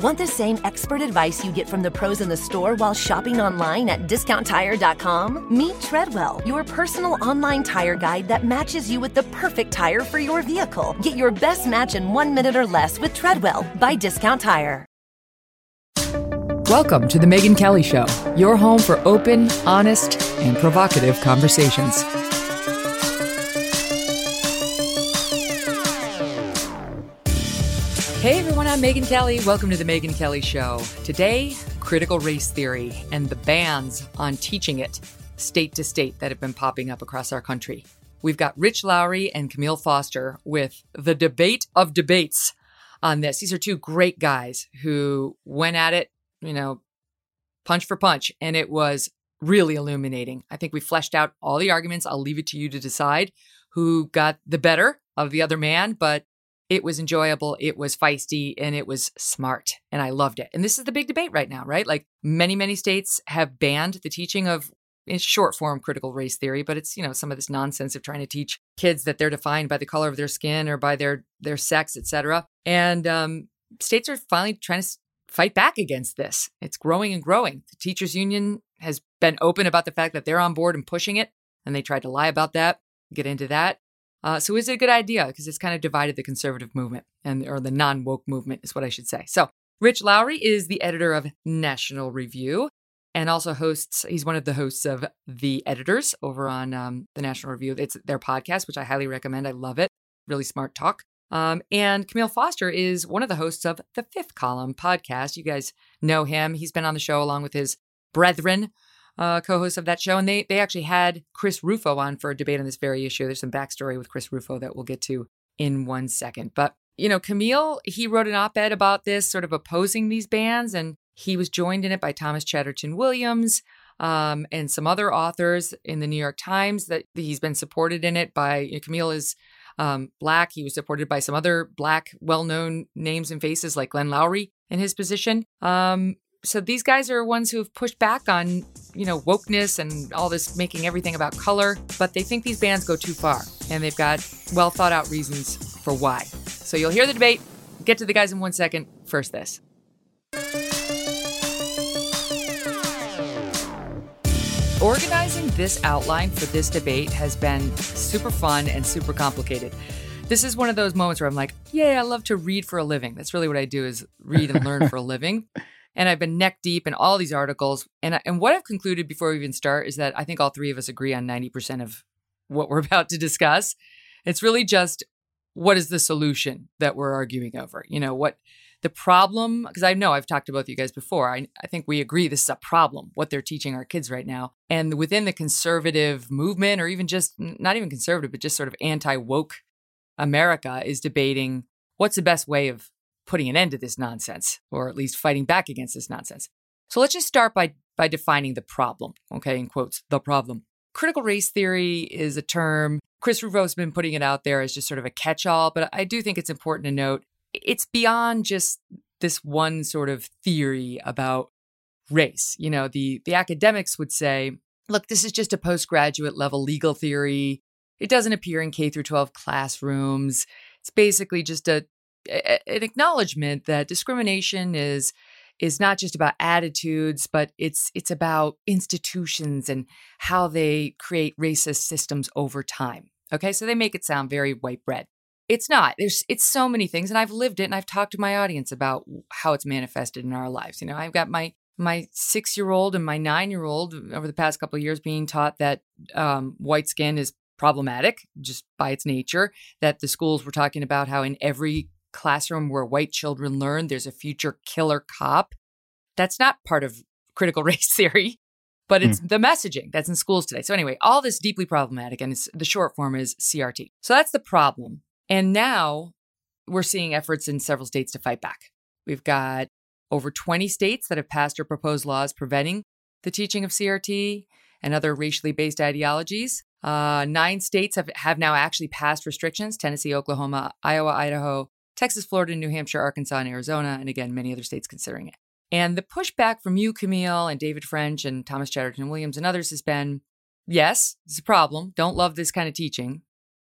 Want the same expert advice you get from the pros in the store while shopping online at discounttire.com? Meet Treadwell, your personal online tire guide that matches you with the perfect tire for your vehicle. Get your best match in one minute or less with Treadwell by Discount Tire. Welcome to The Megyn Kelly Show, your home for open, honest, and provocative conversations. Hey everyone, I'm Megyn Kelly. Welcome to The Megyn Kelly Show. Today, critical race theory and the bans on teaching it state to state that have been popping up across our country. We've got Rich Lowry and Kmele Foster with the debate of debates on this. These are two great guys who went at it, you know, punch for punch, and it was really illuminating. I think we fleshed out all the arguments. I'll leave it to you to decide who got the better of the other man, but it was enjoyable, it was feisty, and it was smart. And I loved it. And this is the big debate right now, right? Like many, many states have banned the teaching of in short form critical race theory, but it's, you know, some of this nonsense of trying to teach kids that they're defined by the color of their skin or by their their sex, etc. And um, states are finally trying to fight back against this. It's growing and growing. The teachers union has been open about the fact that they're on board and pushing it, and they tried to lie about that. Get into that. Uh, so is it a good idea? Because it's kind of divided the conservative movement and or the non woke movement is what I should say. So Rich Lowry is the editor of National Review and also hosts. He's one of the hosts of the editors over on um, the National Review. It's their podcast, which I highly recommend. I love it. Really smart talk. Um, and Kmele Foster is one of the hosts of the Fifth Column podcast. You guys know him. He's been on the show along with his brethren uh, co-host of that show, and they they actually had Chris Rufo on for a debate on this very issue. There's some backstory with Chris Rufo that we'll get to in one second. But you know, Kmele he wrote an op-ed about this, sort of opposing these bans, and he was joined in it by Thomas Chatterton Williams. Um, and some other authors in the New York Times that he's been supported in it by you know, Kmele is um, black. He was supported by some other black, well-known names and faces like Glenn Loury in his position. Um, so these guys are ones who have pushed back on, you know, wokeness and all this making everything about color, but they think these bans go too far and they've got well thought out reasons for why. So you'll hear the debate. Get to the guys in one second. First, this. Organizing this outline for this debate has been super fun and super complicated. This is one of those moments where I'm like, yeah, I love to read for a living. That's really what I do is read and learn for a living. And I've been neck deep in all these articles. And, and what I've concluded before we even start is that I think all three of us agree on 90% of what we're about to discuss. It's really just what is the solution that we're arguing over? You know, what the problem, because I know I've talked about you guys before. I, I think we agree this is a problem, what they're teaching our kids right now. And within the conservative movement, or even just not even conservative, but just sort of anti woke America, is debating what's the best way of putting an end to this nonsense, or at least fighting back against this nonsense. So let's just start by, by defining the problem, okay, in quotes, the problem. Critical race theory is a term. Chris Rufo's been putting it out there as just sort of a catch all, but I do think it's important to note it's beyond just this one sort of theory about race. You know, the, the academics would say, look, this is just a postgraduate level legal theory. It doesn't appear in K through 12 classrooms. It's basically just a an acknowledgement that discrimination is is not just about attitudes but it's it's about institutions and how they create racist systems over time okay? So they make it sound very white bread. It's not. There's it's so many things and i've lived it and i've talked to my audience about how it's manifested in our lives you know? I've got my my six year old and my nine year old over the past couple of years being taught that um, white skin is problematic just by its nature that the schools were talking about how in every classroom where white children learn there's a future killer cop. That's not part of critical race theory, but it's mm. the messaging that's in schools today. So, anyway, all this deeply problematic, and the short form is CRT. So, that's the problem. And now we're seeing efforts in several states to fight back. We've got over 20 states that have passed or proposed laws preventing the teaching of CRT and other racially based ideologies. Uh, nine states have, have now actually passed restrictions Tennessee, Oklahoma, Iowa, Idaho, Texas, Florida, New Hampshire, Arkansas, and Arizona, and again, many other states considering it. And the pushback from you, Kmele, and David French, and Thomas Chatterton Williams, and others has been yes, it's a problem. Don't love this kind of teaching.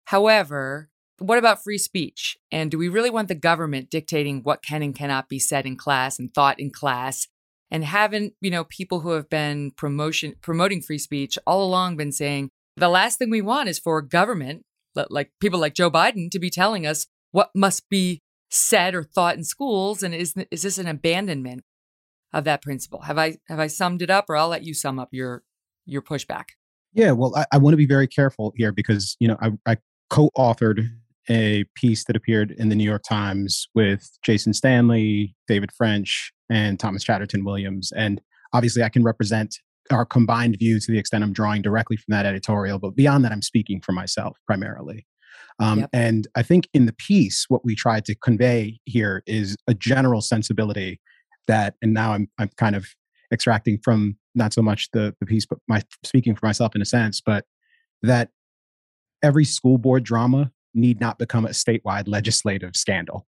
However, what about free speech? And do we really want the government dictating what can and cannot be said in class and thought in class? And haven't, you know, people who have been promotion promoting free speech all along been saying the last thing we want is for government, like people like Joe Biden, to be telling us what must be said or thought in schools? And is is this an abandonment of that principle? Have I have I summed it up, or I'll let you sum up your your pushback? Yeah, well, I, I want to be very careful here because you know I, I co-authored a piece that appeared in the New York Times with Jason Stanley, David French, and Thomas Chatterton Williams, and obviously I can represent our combined view to the extent I'm drawing directly from that editorial, but beyond that, I'm speaking for myself primarily. Um, yep. And I think in the piece, what we tried to convey here is a general sensibility that, and now I'm I'm kind of extracting from not so much the the piece, but my speaking for myself in a sense, but that every school board drama need not become a statewide legislative scandal.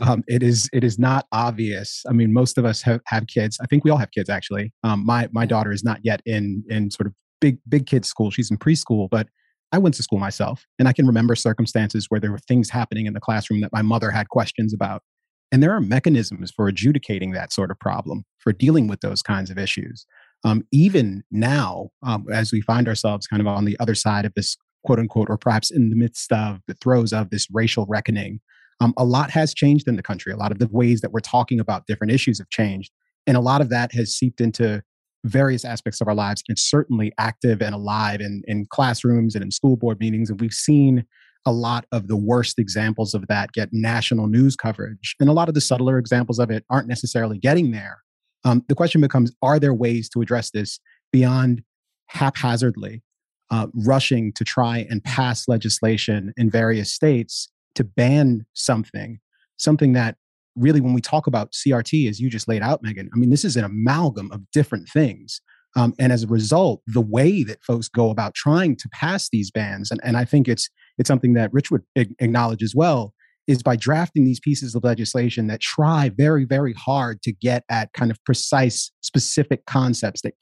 Um, it is it is not obvious. I mean, most of us have, have kids. I think we all have kids actually. Um, my my daughter is not yet in in sort of big big kids school. She's in preschool, but I went to school myself, and I can remember circumstances where there were things happening in the classroom that my mother had questions about. And there are mechanisms for adjudicating that sort of problem, for dealing with those kinds of issues. Um, even now, um, as we find ourselves kind of on the other side of this quote unquote, or perhaps in the midst of the throes of this racial reckoning, um, a lot has changed in the country. A lot of the ways that we're talking about different issues have changed. And a lot of that has seeped into various aspects of our lives and certainly active and alive in, in classrooms and in school board meetings. And we've seen a lot of the worst examples of that get national news coverage. And a lot of the subtler examples of it aren't necessarily getting there. Um, the question becomes are there ways to address this beyond haphazardly uh, rushing to try and pass legislation in various states to ban something, something that really, when we talk about CRT, as you just laid out, Megyn, I mean, this is an amalgam of different things. Um, and as a result, the way that folks go about trying to pass these bans, and, and I think it's it's something that Rich would acknowledge as well, is by drafting these pieces of legislation that try very, very hard to get at kind of precise, specific concepts that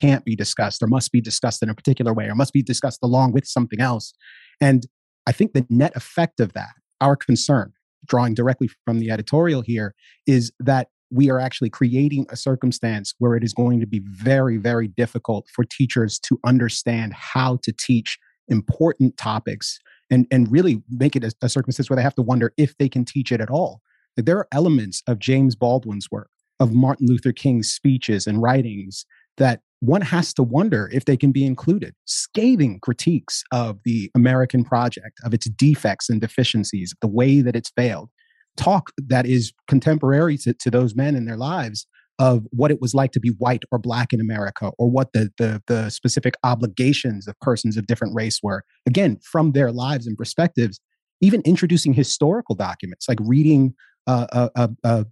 can't be discussed or must be discussed in a particular way or must be discussed along with something else. And I think the net effect of that, our concern, drawing directly from the editorial here is that we are actually creating a circumstance where it is going to be very, very difficult for teachers to understand how to teach important topics and, and really make it a, a circumstance where they have to wonder if they can teach it at all. That there are elements of James Baldwin's work, of Martin Luther King's speeches and writings that one has to wonder if they can be included. Scathing critiques of the American project, of its defects and deficiencies, the way that it's failed. Talk that is contemporary to, to those men in their lives of what it was like to be white or black in America, or what the, the, the specific obligations of persons of different race were. Again, from their lives and perspectives, even introducing historical documents, like reading a, a, a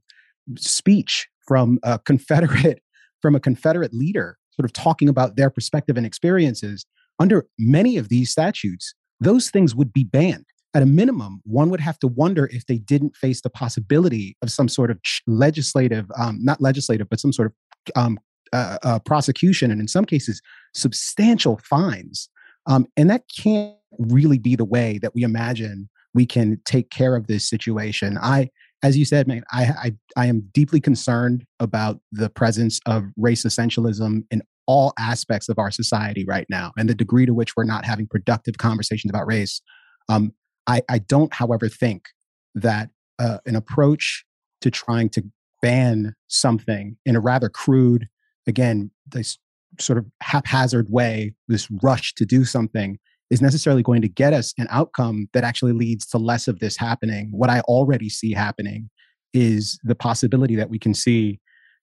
speech from a Confederate from a Confederate leader sort of talking about their perspective and experiences, under many of these statutes, those things would be banned. At a minimum, one would have to wonder if they didn't face the possibility of some sort of legislative, um, not legislative, but some sort of um, uh, uh, prosecution, and in some cases, substantial fines. Um, and that can't really be the way that we imagine we can take care of this situation. I as you said, man, I, I, I am deeply concerned about the presence of race essentialism in all aspects of our society right now, and the degree to which we're not having productive conversations about race. Um, I, I don't, however, think that uh, an approach to trying to ban something in a rather crude, again, this sort of haphazard way, this rush to do something is necessarily going to get us an outcome that actually leads to less of this happening. What I already see happening is the possibility that we can see,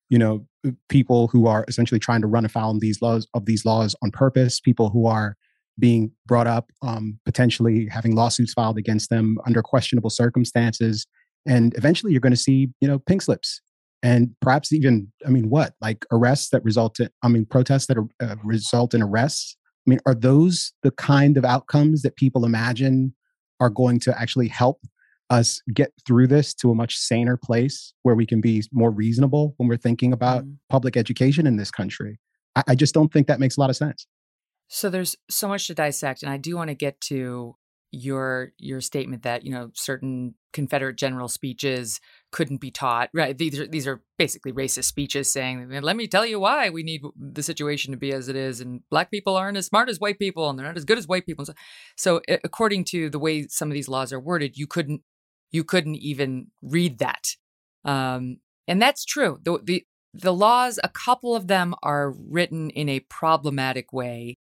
you know, people who are essentially trying to run afoul of these laws of these laws on purpose, people who are being brought up, um, potentially having lawsuits filed against them under questionable circumstances, and eventually you're going to see you know pink slips and perhaps even i mean what? Like arrests that result in i mean protests that are, uh, result in arrests i mean are those the kind of outcomes that people imagine are going to actually help us get through this to a much saner place where we can be more reasonable when we're thinking about mm. public education in this country I, I just don't think that makes a lot of sense so there's so much to dissect and i do want to get to your your statement that you know certain Confederate general speeches couldn't be taught. Right? These are these are basically racist speeches saying, "Let me tell you why we need the situation to be as it is, and black people aren't as smart as white people, and they're not as good as white people." So, so according to the way some of these laws are worded, you couldn't you couldn't even read that, um, and that's true. The, the the laws, a couple of them are written in a problematic way.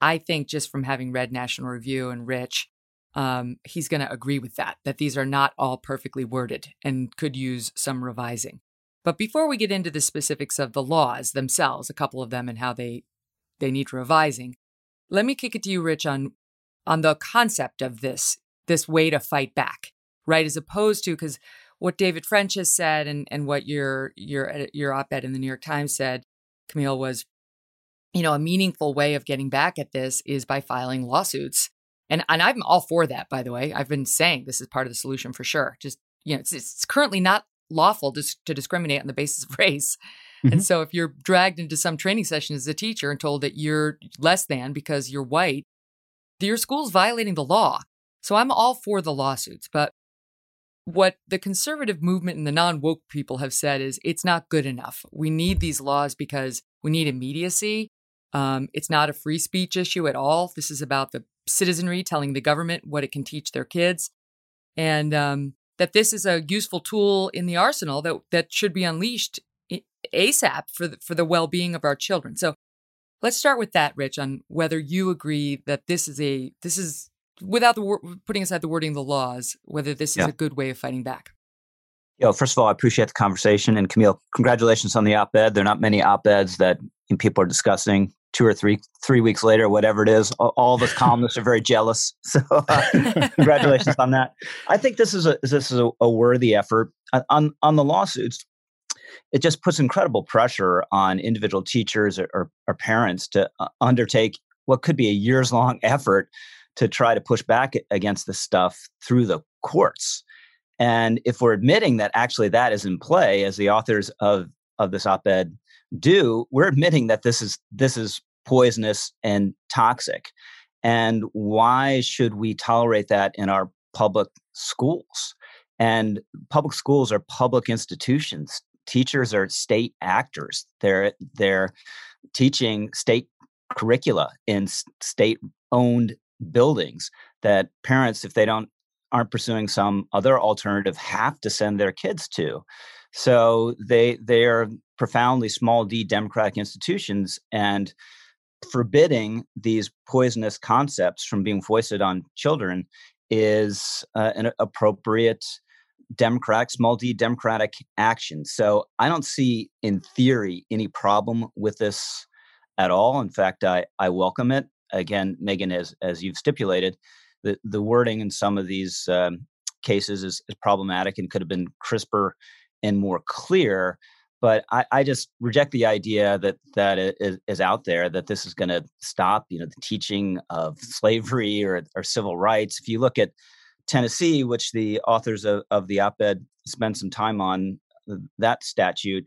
I think just from having read National Review and Rich, um, he's going to agree with that, that these are not all perfectly worded and could use some revising. But before we get into the specifics of the laws themselves, a couple of them and how they they need revising, let me kick it to you, Rich, on on the concept of this this way to fight back, right? As opposed to because what David French has said and and what your your your op-ed in the New York Times said, Kmele was, you know, a meaningful way of getting back at this is by filing lawsuits and and I'm all for that, by the way. I've been saying this is part of the solution for sure. Just you know, it's, it's currently not lawful to, to discriminate on the basis of race. Mm-hmm. And so if you're dragged into some training session as a teacher and told that you're less than because you're white, your school's violating the law. So I'm all for the lawsuits, but what the conservative movement and the non woke people have said is it's not good enough. We need these laws because we need immediacy. Um, it's not a free speech issue at all. This is about the citizenry telling the government what it can teach their kids, and um, that this is a useful tool in the arsenal that that should be unleashed ASAP for the, for the well being of our children. So let's start with that, Rich, on whether you agree that this is a this is without the putting aside the wording of the laws, whether this is yeah. a good way of fighting back. Yo, first of all, I appreciate the conversation, and Kmele, congratulations on the op-ed. There are not many op-eds that people are discussing two or three three weeks later, whatever it is, all the columnists are very jealous. So, uh, congratulations on that. I think this is a this is a, a worthy effort uh, on on the lawsuits. It just puts incredible pressure on individual teachers or, or, or parents to uh, undertake what could be a years long effort to try to push back against this stuff through the courts. And if we're admitting that actually that is in play, as the authors of of this op-ed do, we're admitting that this is this is poisonous and toxic. And why should we tolerate that in our public schools? And public schools are public institutions. Teachers are state actors. They're they're teaching state curricula in state owned buildings that parents if they don't aren't pursuing some other alternative have to send their kids to so they they are profoundly small d democratic institutions and forbidding these poisonous concepts from being foisted on children is uh, an appropriate democratic small d democratic action. So i don't see in theory any problem with this at all. In fact i i welcome it. Again Megyn as as you've stipulated the the wording in some of these um, cases is, is problematic and could have been crisper and more clear. But I, I just reject the idea that that is, is out there that this is going to stop, you know, the teaching of slavery or, or civil rights. If you look at Tennessee, which the authors of, of the op-ed spend some time on that statute,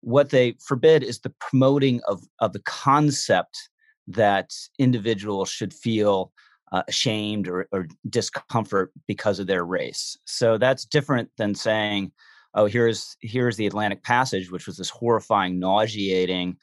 what they forbid is the promoting of, of the concept that individuals should feel uh, ashamed or, or, discomfort because of their race. So that's different than saying oh here's here's the atlantic passage which was this horrifying nauseating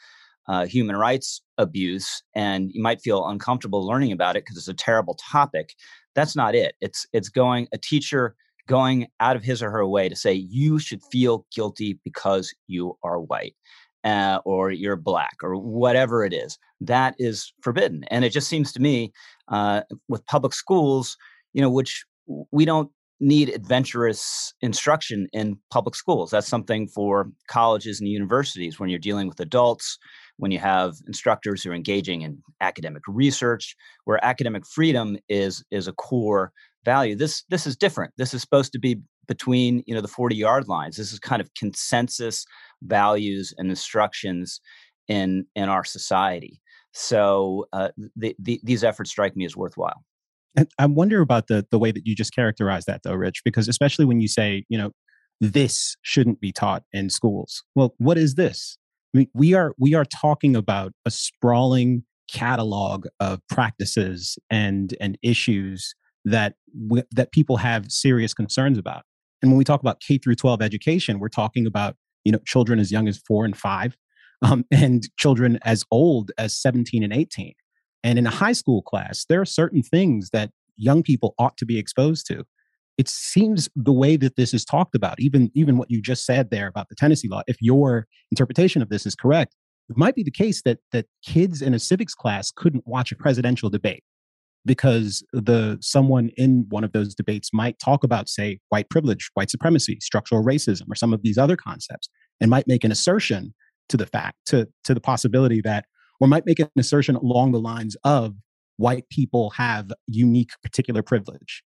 uh, human rights abuse and you might feel uncomfortable learning about it because it's a terrible topic. That's not it. It's it's going a teacher going out of his or her way to say you should feel guilty because you are white uh, or you're black or whatever it is. That is forbidden and it just seems to me uh, with public schools you know which we don't need adventurous instruction in public schools. That's something for colleges and universities when you're dealing with adults, when you have instructors who are engaging in academic research, where academic freedom is is a core value. This this is different. This is supposed to be between you know the 40 yard lines. This is kind of consensus values and instructions in in our society. So uh, the, the, these efforts strike me as worthwhile. And I wonder about the the way that you just characterize that, though, Rich, because especially when you say, you know, this shouldn't be taught in schools. Well, what is this? I mean, we are we are talking about a sprawling catalog of practices and and issues that w- that people have serious concerns about. And when we talk about K through 12 education, we're talking about you know children as young as four and five, um, and children as old as 17 and 18. And in a high school class, there are certain things that young people ought to be exposed to. It seems the way that this is talked about, even, even what you just said there about the Tennessee law, if your interpretation of this is correct, it might be the case that, that kids in a civics class couldn't watch a presidential debate because the someone in one of those debates might talk about say white privilege white supremacy structural racism or some of these other concepts and might make an assertion to the fact to to the possibility that or might make an assertion along the lines of white people have unique particular privilege.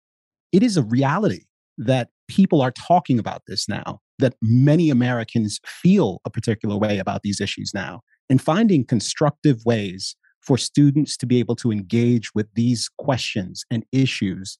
It is a reality that people are talking about this now, that many Americans feel a particular way about these issues now, and finding constructive ways for students to be able to engage with these questions and issues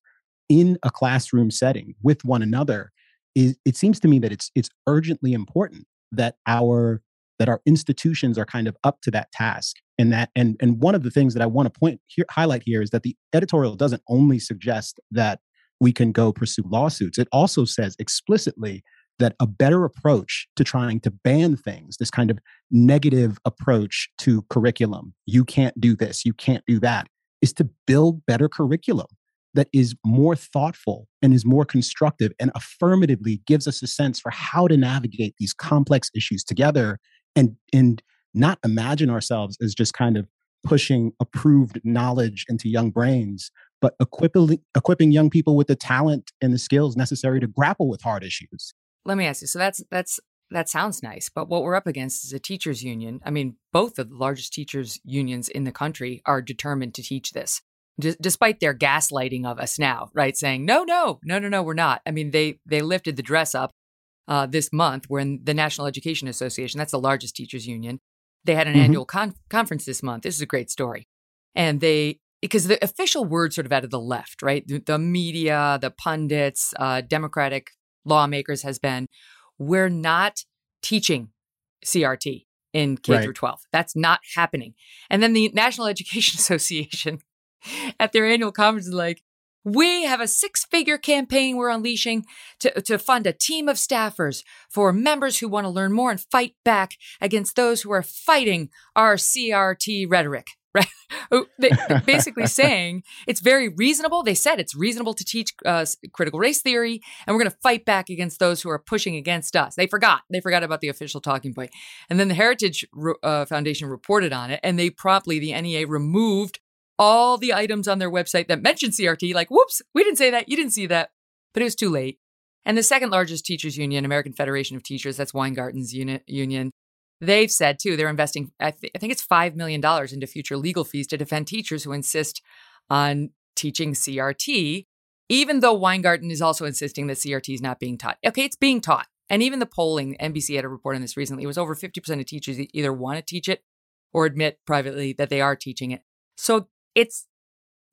in a classroom setting with one another is it seems to me that it's it's urgently important that our that our institutions are kind of up to that task and that and and one of the things that i want to point here highlight here is that the editorial doesn't only suggest that we can go pursue lawsuits. It also says explicitly that a better approach to trying to ban things this kind of negative approach to curriculum you can't do this you can't do that is to build better curriculum that is more thoughtful and is more constructive and affirmatively gives us a sense for how to navigate these complex issues together and and not imagine ourselves as just kind of pushing approved knowledge into young brains but equipping equipping young people with the talent and the skills necessary to grapple with hard issues. Let me ask you so that's that's that sounds nice but what we're up against is a teachers union. I mean both of the largest teachers unions in the country are determined to teach this D- despite their gaslighting of us now right saying no no no no no we're not. I mean they they lifted the dress up uh, this month when the National Education Association, that's the largest teachers union, they had an mm-hmm. annual con- conference this month. This is a great story. And they, because the official word sort of out of the left, right? The, the media, the pundits, uh, Democratic lawmakers has been, we're not teaching CRT in K right. through 12. That's not happening. And then the National Education Association at their annual conference is like, we have a six figure campaign we're unleashing to, to fund a team of staffers for members who want to learn more and fight back against those who are fighting our CRT rhetoric. Right? Basically saying it's very reasonable. They said it's reasonable to teach uh, critical race theory, and we're going to fight back against those who are pushing against us. They forgot. They forgot about the official talking point. And then the Heritage uh, Foundation reported on it, and they promptly, the NEA removed all the items on their website that mention CRT, like, whoops, we didn't say that, you didn't see that, but it was too late. And the second largest teachers union, American Federation of Teachers, that's Weingarten's union, they've said too, they're investing, I, th- I think it's $5 million into future legal fees to defend teachers who insist on teaching CRT, even though Weingarten is also insisting that CRT is not being taught. Okay, it's being taught. And even the polling, NBC had a report on this recently, it was over 50% of teachers either want to teach it or admit privately that they are teaching it. So it's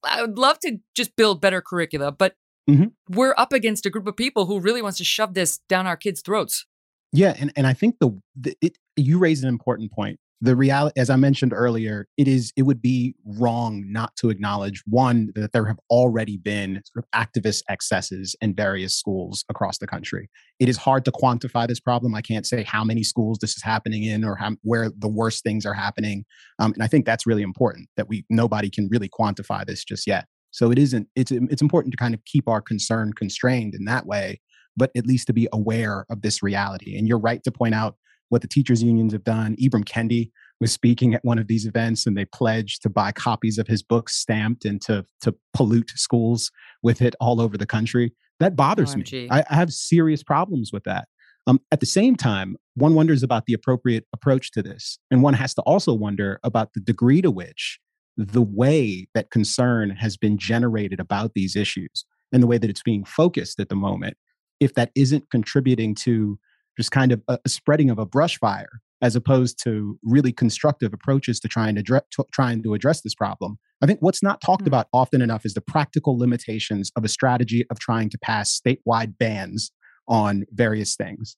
I would love to just build better curricula, but mm-hmm. we're up against a group of people who really wants to shove this down our kids' throats. Yeah, and and I think the, the it, you raise an important point the reality as i mentioned earlier it is it would be wrong not to acknowledge one that there have already been sort of activist excesses in various schools across the country. It is hard to quantify this problem. I can't say how many schools this is happening in or how, where the worst things are happening um, and i think that's really important that we nobody can really quantify this just yet. So it isn't it's it's important to kind of keep our concern constrained in that way but at least to be aware of this reality. And you're right to point out what the teachers unions have done. Ibram Kendi was speaking at one of these events and they pledged to buy copies of his books stamped and to, to pollute schools with it all over the country. That bothers OMG. me. I, I, have serious problems with that. Um, at the same time, one wonders about the appropriate approach to this. And one has to also wonder about the degree to which the way that concern has been generated about these issues and the way that it's being focused at the moment if that isn't contributing to just kind of a, a spreading of a brush fire as opposed to really constructive approaches to trying to, address, to trying to address this problem. I think what's not talked mm-hmm. about often enough is the practical limitations of a strategy of trying to pass statewide bans on various things.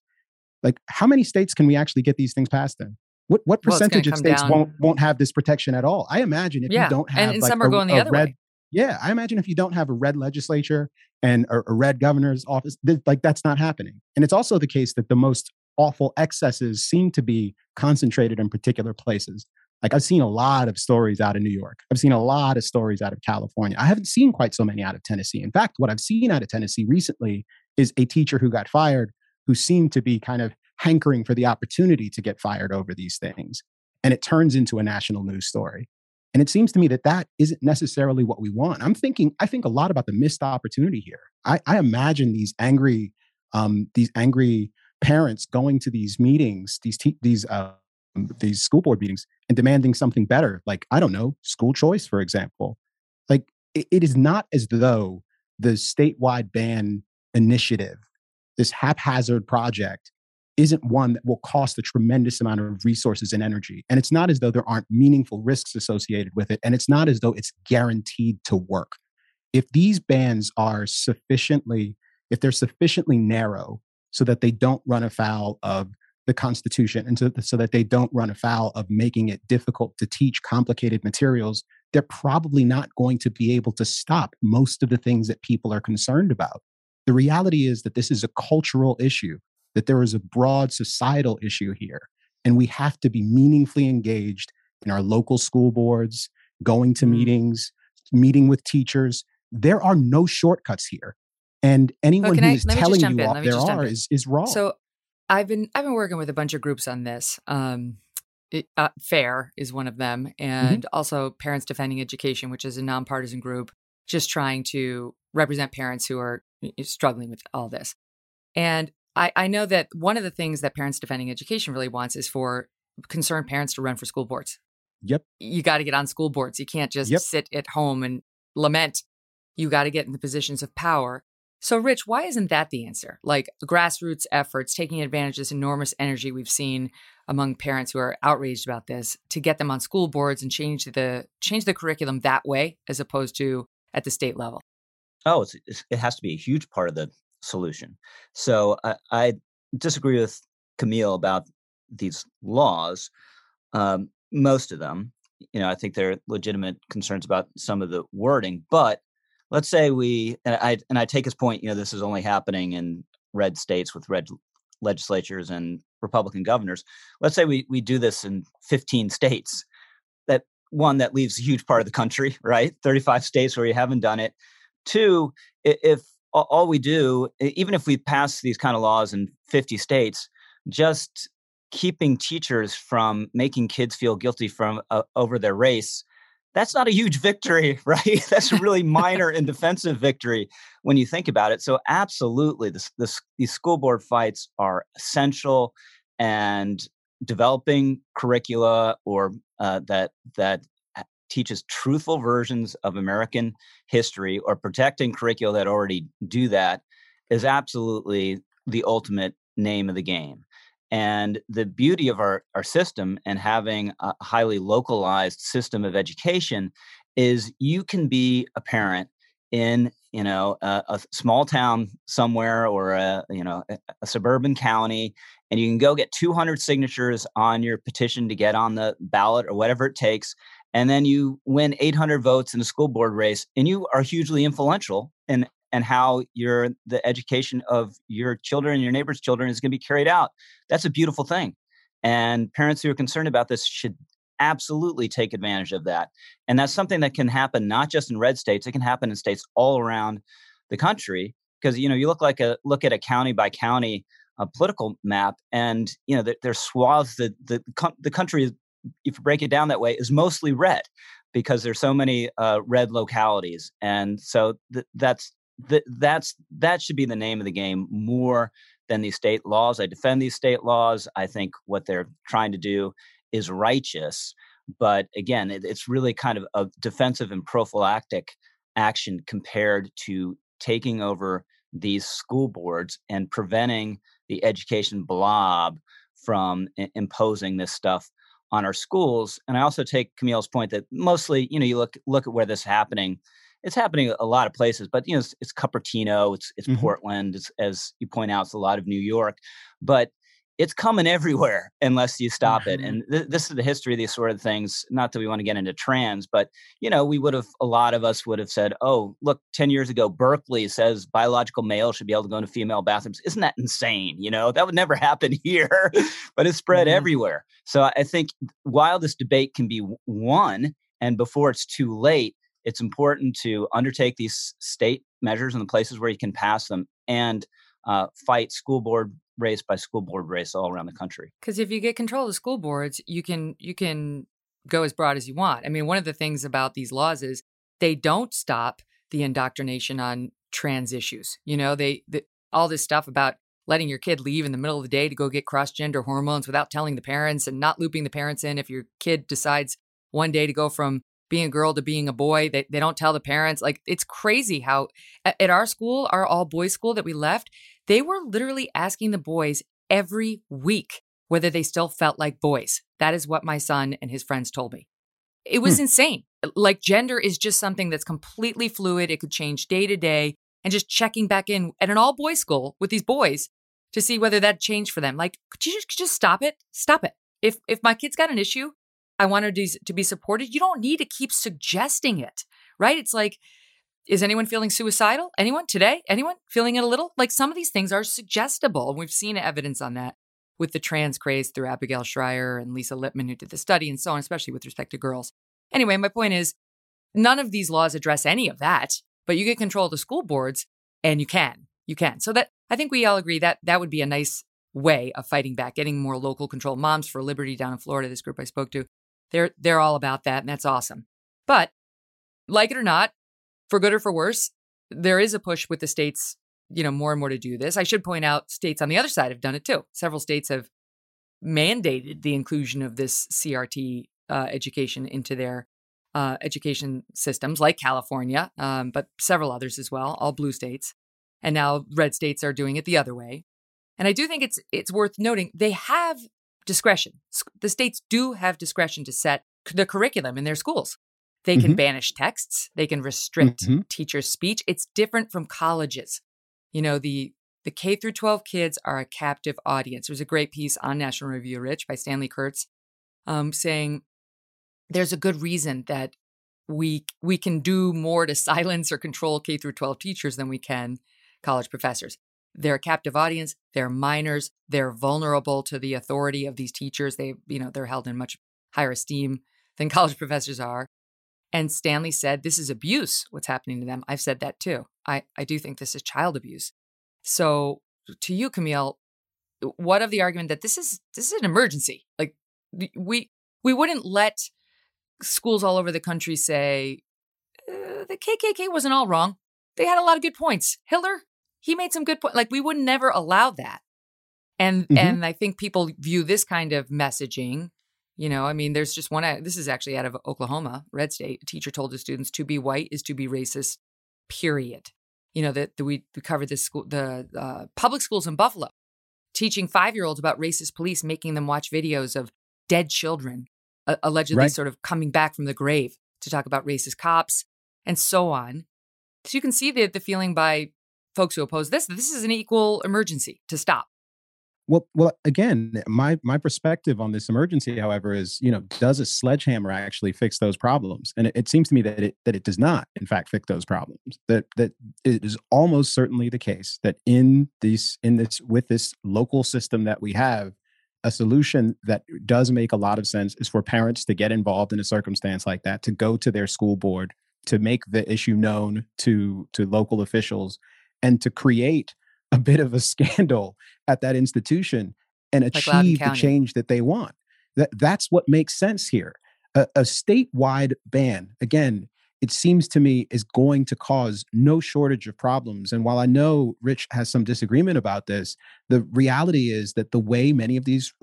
Like, how many states can we actually get these things passed in? What what percentage well, of states down. won't won't have this protection at all? I imagine if yeah. you don't have and, and like some are a, going the other red, way. Yeah, I imagine if you don't have a red legislature and a, a red governor's office, th- like that's not happening. And it's also the case that the most awful excesses seem to be concentrated in particular places. Like I've seen a lot of stories out of New York. I've seen a lot of stories out of California. I haven't seen quite so many out of Tennessee. In fact, what I've seen out of Tennessee recently is a teacher who got fired who seemed to be kind of hankering for the opportunity to get fired over these things. And it turns into a national news story. And it seems to me that that isn't necessarily what we want. I'm thinking, I think a lot about the missed opportunity here. I, I imagine these angry, um, these angry parents going to these meetings, these te- these uh, these school board meetings, and demanding something better, like I don't know, school choice, for example. Like it, it is not as though the statewide ban initiative, this haphazard project, isn't one that will cost a tremendous amount of resources and energy. And it's not as though there aren't meaningful risks associated with it. And it's not as though it's guaranteed to work. If these bans are sufficiently, if they're sufficiently narrow so that they don't run afoul of the Constitution and so, so that they don't run afoul of making it difficult to teach complicated materials, they're probably not going to be able to stop most of the things that people are concerned about. The reality is that this is a cultural issue that there is a broad societal issue here. And we have to be meaningfully engaged in our local school boards, going to mm. meetings, meeting with teachers. There are no shortcuts here. And anyone who I, is telling you off there are is, is wrong. So I've been I've been working with a bunch of groups on this. Um, it, uh, FAIR is one of them, mm-hmm. and mm-hmm. also Parents Defending Education, which is a nonpartisan group just trying to represent parents who are struggling with all this. And I, I know that one of the things that Parents Defending Education really wants is for concerned parents to run for school boards. Yep. You got to get on school boards. You can't just yep. sit at home and lament. You got to get in the positions of power. So, Rich, why isn't that the answer? Like grassroots efforts, taking advantage of this enormous energy we've seen among parents who are outraged about this to get them on school boards and change the change the curriculum that way, as opposed to at the state level. Oh, it's, it's, it has to be a huge part of the solution. So I, I disagree with Kmele about these laws. Um, most of them, you know, I think there are legitimate concerns about some of the wording. But let's say we, and I and I take his point. You know, this is only happening in red states with red legislatures and Republican governors. Let's say we we do this in 15 states. That one that leaves a huge part of the country, right? 35 states where you haven't done it. Two, if all we do, even if we pass these kind of laws in 50 states, just keeping teachers from making kids feel guilty from uh, over their race that's not a huge victory right? That's a really minor and defensive victory when you think about it. So absolutely this, this, these school board fights are essential and developing curricula or uh, that that teaches truthful versions of American history or protecting curricula that already do that is absolutely the ultimate name of the game. And the beauty of our, our system and having a highly localized system of education is you can be a parent in you know a, a small town somewhere or a you know a, a, suburban county and you can go get 200 signatures on your petition to get on the ballot or whatever it takes and then you win 800 votes in a school board race and you are hugely influential in and how your the education of your children and your neighbors children is going to be carried out. That's a beautiful thing and parents who are concerned about this should absolutely take advantage of that and that's something that can happen not just in red states it can happen in states all around the country because you know you look like a look at a county by county a uh, political map and you know there, there's swaths that the, the country if you break it down that way, is mostly red because there's so many uh, red localities, and so th- that's th- that's that should be the name of the game more than these state laws. I defend these state laws. I think what they're trying to do is righteous, but again, it, it's really kind of a defensive and prophylactic action compared to taking over these school boards and preventing the education blob from I- imposing this stuff on our schools. And I also take Kmele's point that mostly, you know, you look look at where this is happening. It's happening a lot of places, but you know, it's, it's Cupertino, it's it's mm-hmm. Portland, it's, as you point out, it's a lot of New York. But it's coming everywhere unless you stop mm-hmm. it. And th- this is the history of these sort of things. Not that we want to get into trans, but you know, we would have a lot of us would have said, "Oh, look, ten years ago, Berkeley says biological male should be able to go into female bathrooms." Isn't that insane? You know, that would never happen here, but it's spread mm-hmm. everywhere. So I think while this debate can be won, and before it's too late, it's important to undertake these state measures in the places where you can pass them and uh, fight school board race by school board race all around the country. Because if you get control of the school boards, you can you can go as broad as you want. I mean, one of the things about these laws is they don't stop the indoctrination on trans issues. You know, they, they all this stuff about letting your kid leave in the middle of the day to go get cross gender hormones without telling the parents and not looping the parents in if your kid decides one day to go from being a girl to being a boy. They, they don't tell the parents. Like, it's crazy how at, at our school, our all boys school that we left, they were literally asking the boys every week whether they still felt like boys. That is what my son and his friends told me. It was hmm. insane. Like gender is just something that's completely fluid. It could change day to day. And just checking back in at an all boys school with these boys to see whether that changed for them. Like, could you just, just stop it? Stop it. If if my kid's got an issue, I want her to, to be supported. You don't need to keep suggesting it, right? It's like is anyone feeling suicidal? Anyone today? Anyone feeling it a little? Like some of these things are suggestible. And we've seen evidence on that with the trans craze through Abigail Shrier and Lisa Littman, who did the study and so on, especially with respect to girls. Anyway, my point is none of these laws address any of that, but you get control of the school boards and you can. You can. So that I think we all agree that that would be a nice way of fighting back, getting more local control. Moms for Liberty down in Florida, this group I spoke to, they're they're all about that, and that's awesome. But like it or not, for good or for worse, there is a push with the states, you know, more and more to do this. I should point out states on the other side have done it too. Several states have mandated the inclusion of this CRT uh, education into their uh, education systems, like California, um, but several others as well, all blue states. And now red states are doing it the other way. And I do think it's it's worth noting they have discretion. The states do have discretion to set the curriculum in their schools. They can mm-hmm. banish texts, they can restrict mm-hmm. teachers' speech. It's different from colleges. You know, the the K through 12 kids are a captive audience. There's a great piece on National Review Rich by Stanley Kurtz um, saying there's a good reason that we we can do more to silence or control K through 12 teachers than we can college professors. They're a captive audience. They're minors. They're vulnerable to the authority of these teachers. They, you know, they're held in much higher esteem than college professors are. And Stanley said, This is abuse, what's happening to them. I've said that too. I, I do think this is child abuse. So, to you, Kmele, what of the argument that this is this is an emergency? Like we we wouldn't let schools all over the country say uh, the KKK wasn't all wrong. They had a lot of good points. Hitler, he made some good points. Like we would never allow that. And mm-hmm. and I think people view this kind of messaging you know, I mean, there's just one. This is actually out of Oklahoma, red state. A teacher told his students to be white is to be racist. Period. You know that we, we covered this school, the uh, public schools in Buffalo, teaching five year olds about racist police, making them watch videos of dead children, uh, allegedly right. sort of coming back from the grave to talk about racist cops and so on. So you can see the the feeling by folks who oppose this. This is an equal emergency to stop. Well, well, again, my my perspective on this emergency, however, is you know, does a sledgehammer actually fix those problems? And it, it, seems to me that it that it does not, in fact, fix those problems. That that it is almost certainly the case that in this in this with this local system that we have, a solution that does make a lot of sense is for parents to get involved in a circumstance like that, to go to their school board, to make the issue known to to local officials, and to create a bit of a scandal at that institution and achieve the change that they want. That that's what makes sense here. A, a statewide ban, again, it seems to me is going to cause no shortage of problems. And while I know Rich has some disagreement about this, the reality is that the way many of these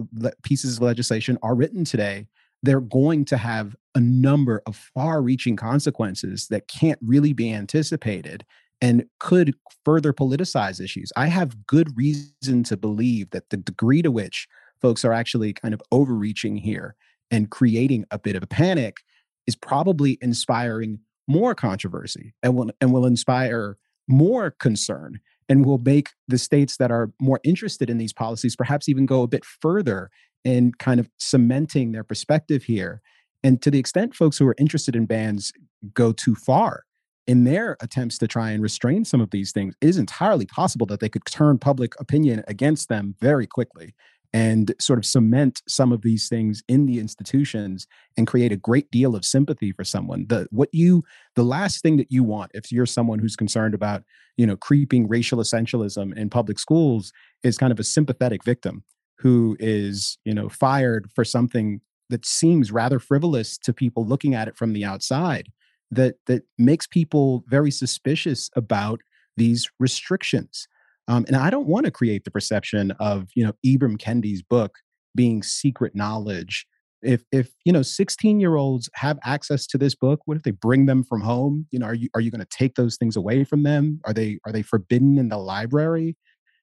pieces of legislation are written today, they're going to have a number of far reaching consequences that can't really be anticipated and could further politicize issues. I have good reason to believe that the degree to which folks are actually kind of overreaching here and creating a bit of a panic is probably inspiring more controversy and will and will inspire more concern and will make the states that are more interested in these policies perhaps even go a bit further in kind of cementing their perspective here. And to the extent folks who are interested in bans go too far in their attempts to try and restrain some of these things, it is entirely possible that they could turn public opinion against them very quickly and sort of cement some of these things in the institutions and create a great deal of sympathy for someone. The what you the last thing that you want if you're someone who's concerned about you know creeping racial essentialism in public schools is kind of a sympathetic victim who is you know fired for something that seems rather frivolous to people looking at it from the outside that that makes people very suspicious about these restrictions um, and I don't want to create the perception of, you know, Ibram Kendi's book being secret knowledge. If if you know 16 year olds have access to this book, what if they bring them from home? You know, are you are you going to take those things away from them? Are they are they forbidden in the library?